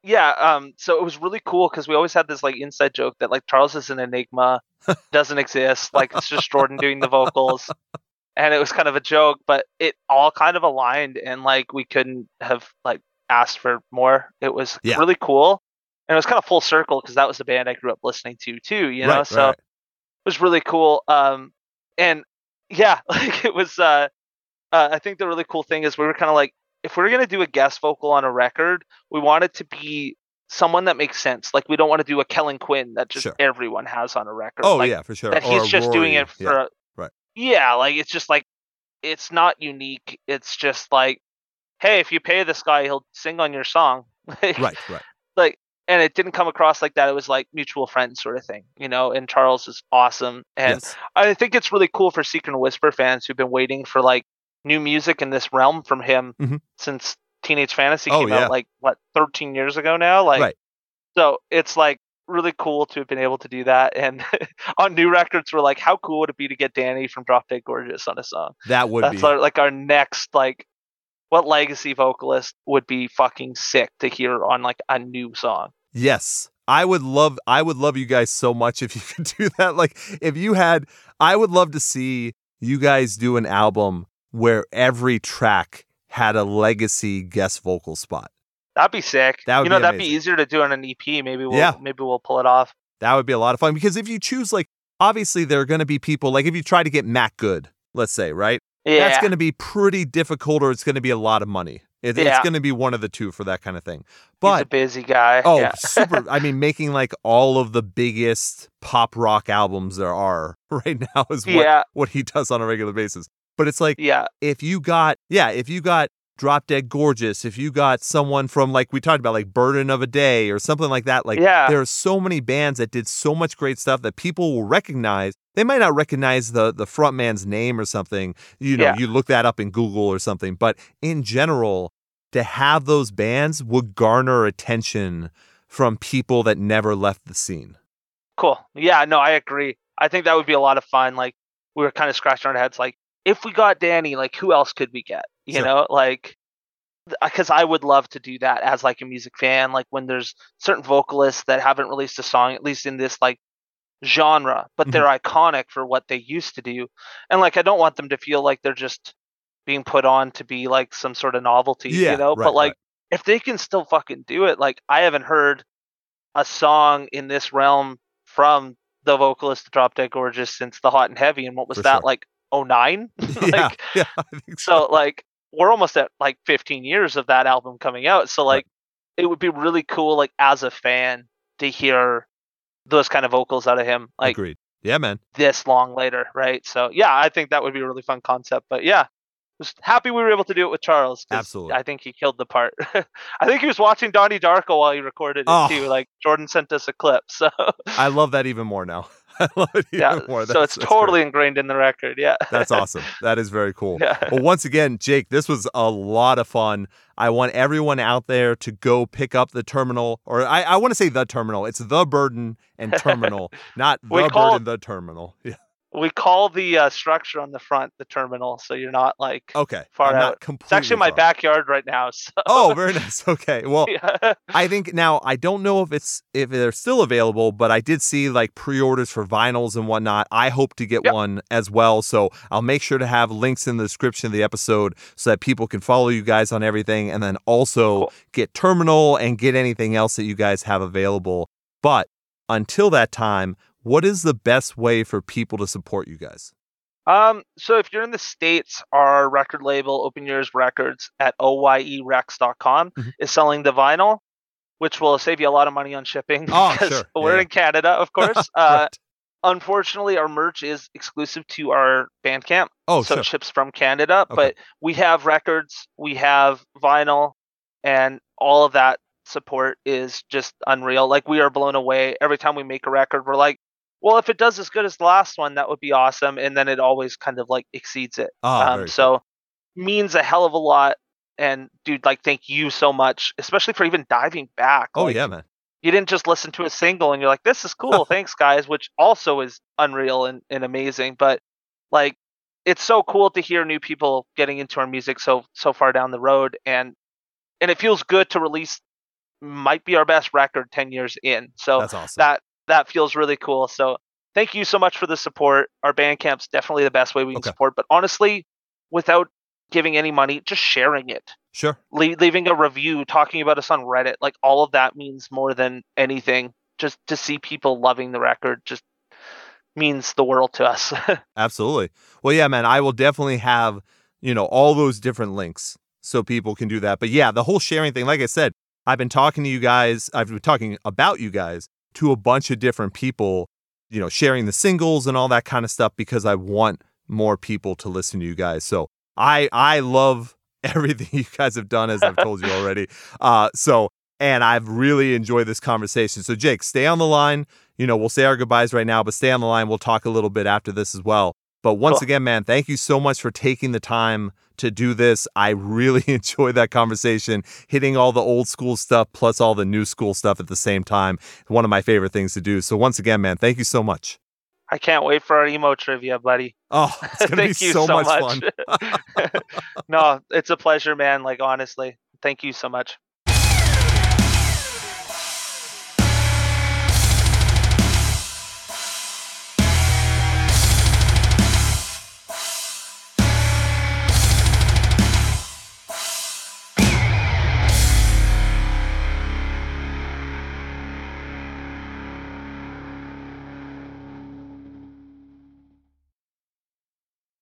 yeah. Um. So it was really cool because we always had this like inside joke that like Charles is an enigma, doesn't exist. Like it's just Jordan doing the vocals, and it was kind of a joke, but it all kind of aligned, and like we couldn't have like asked for more. It was Yeah. really cool, and it was kind of full circle because that was the band I grew up listening to too. You know, right, so right. it was really cool. Um, and yeah, like it was. Uh, uh, I think the really cool thing is we were kind of like, if we're gonna do a guest vocal on a record, we want it to be someone that makes sense. Like we don't want to do a Kellin Quinn that just Sure. everyone has on a record. Oh, like, yeah, for sure. that Or he's just doing it for. Yeah. Yeah, like it's just like it's not unique. It's just like, hey, if you pay this guy, he'll sing on your song. Right, right. like and it didn't come across like that it was like mutual friends sort of thing you know and charles is awesome and yes. i think it's really cool for secret and whisper fans who've been waiting for like new music in this realm from him Mhm. since teenage fantasy Oh, came yeah. out like what 13 years ago now like Right. so it's like really cool to have been able to do that. And on new records, we're like, how cool would it be to get Danny from Drop Dead Gorgeous on a song? That would That's be. our, like our next like. What legacy vocalist would be fucking sick to hear on like a new song? Yes. I would love I would love you guys so much if you could do that. Like if you had I would love to see you guys do an album where every track had a legacy guest vocal spot. That'd be sick. That would you know, be that'd be easier to do on an EP. Maybe we'll Yeah. maybe we'll pull it off. That would be a lot of fun because if you choose like obviously there are going to be people like if you try to get Matt Good, let's say, right? Yeah. That's going to be pretty difficult or it's going to be a lot of money. It, It's going to be one of the two for that kind of thing. He's a But busy guy. Oh, yeah. super. I mean, making like all of the biggest pop rock albums there are right now is what, yeah. what he does on a regular basis. But it's like, Yeah. if you got, yeah, if you got Drop Dead Gorgeous, if you got someone from like we talked about, like Burden of a Day or something like that, like Yeah. there are so many bands that did so much great stuff that people will recognize. They might not recognize the the front man's name or something. You know, Yeah. you look that up in Google or something. But in general, to have those bands would garner attention from people that never left the scene. Cool. Yeah, no, I agree. I think that would be a lot of fun. Like we were kind of scratching our heads, like if we got Danny, like who else could we get? You Sure. know, like because I would love to do that as like a music fan. Like when there's certain vocalists that haven't released a song, at least in this like genre, but Mm-hmm. they're iconic for what they used to do. And like I don't want them to feel like they're just being put on to be like some sort of novelty, Yeah, you know? right, but like right. if they can still fucking do it, like I haven't heard a song in this realm from the vocalist of Drop Dead Gorgeous since the Hot and Heavy, and what was For that sure. like? Oh nine, yeah, like yeah, think so. so like we're almost at like 15 years of that album coming out. So like it would be really cool, like as a fan, to hear those kind of vocals out of him, like Agreed. Yeah, man. this long later, right? So yeah, I think that would be a really fun concept. But yeah, just happy we were able to do it with Charles. Absolutely. I think he killed the part. I think he was watching Donnie Darko while he recorded it Oh. too. Like Jordan sent us a clip, so I love that even more now. I love it yeah. more. so it's totally great. ingrained in the record. Yeah. That's awesome. That is very cool. yeah. Well, once again, Jake, this was a lot of fun. I want everyone out there to go pick up the terminal, or I, I want to say the terminal. It's the burden and terminal, not the burden, the terminal. Yeah. We call the uh, structure on the front the terminal, so you're not like. Okay. Far I'm out. It's actually my backyard right now. So Oh, very nice. Okay. Well, yeah. I think now I don't know if it's if they're still available, but I did see like pre-orders for vinyls and whatnot. I hope to get Yep. one as well, so I'll make sure to have links in the description of the episode so that people can follow you guys on everything, and then also Cool. get Terminal and get anything else that you guys have available. But until that time, what is the best way for people to support you guys? Um, so if you're in the States, our record label, Open Your Ears Records at OYERex.com, Mhm. is selling the vinyl, which will save you a lot of money on shipping. Oh, because sure. We're Yeah, in Canada, of course. Uh, Right. unfortunately, our merch is exclusive to our Bandcamp, Oh, so sure. it ships from Canada. Okay. But we have records, we have vinyl, and all of that support is just unreal. Like we are blown away every time we make a record. We're like, well, if it does as good as the last one, that would be awesome. And then it always kind of like exceeds it. Ah, um, very cool. so means a hell of a lot. And dude, like, thank you so much, especially for even diving back. Oh Like, yeah, man. you didn't just listen to a single and you're like, this is cool, thanks guys, which also is unreal and, and amazing. But like, it's so cool to hear new people getting into our music so so far down the road, and and it feels good to release might be our best record ten years in. So That's awesome. that that feels really cool. So thank you so much for the support. Our Bandcamp's definitely the best way we can Okay. support. But honestly, without giving any money, just sharing it sure. le- leaving a review, talking about us on Reddit, like all of that means more than anything. Just to see people loving the record just means the world to us. Absolutely. Well, yeah, man, I will definitely have, you know, all those different links so people can do that. But yeah, the whole sharing thing, like I said, I've been talking to you guys, I've been talking about you guys to a bunch of different people, you know, sharing the singles and all that kind of stuff because I want more people to listen to you guys. So I I love everything you guys have done as I've told you already. Uh so and I've really enjoyed this conversation. So Jake, stay on the line. You know, we'll say our goodbyes right now, but stay on the line. We'll talk a little bit after this as well. But once Cool. again, man, thank you so much for taking the time to do this. I really enjoyed that conversation, hitting all the old school stuff plus all the new school stuff at the same time. One of my favorite things to do. So once again, man, thank you so much. I can't wait for our emo trivia, buddy. Oh, it's gonna be Thank you so, so much, much. fun. no, it's a pleasure, man. Like honestly, thank you so much.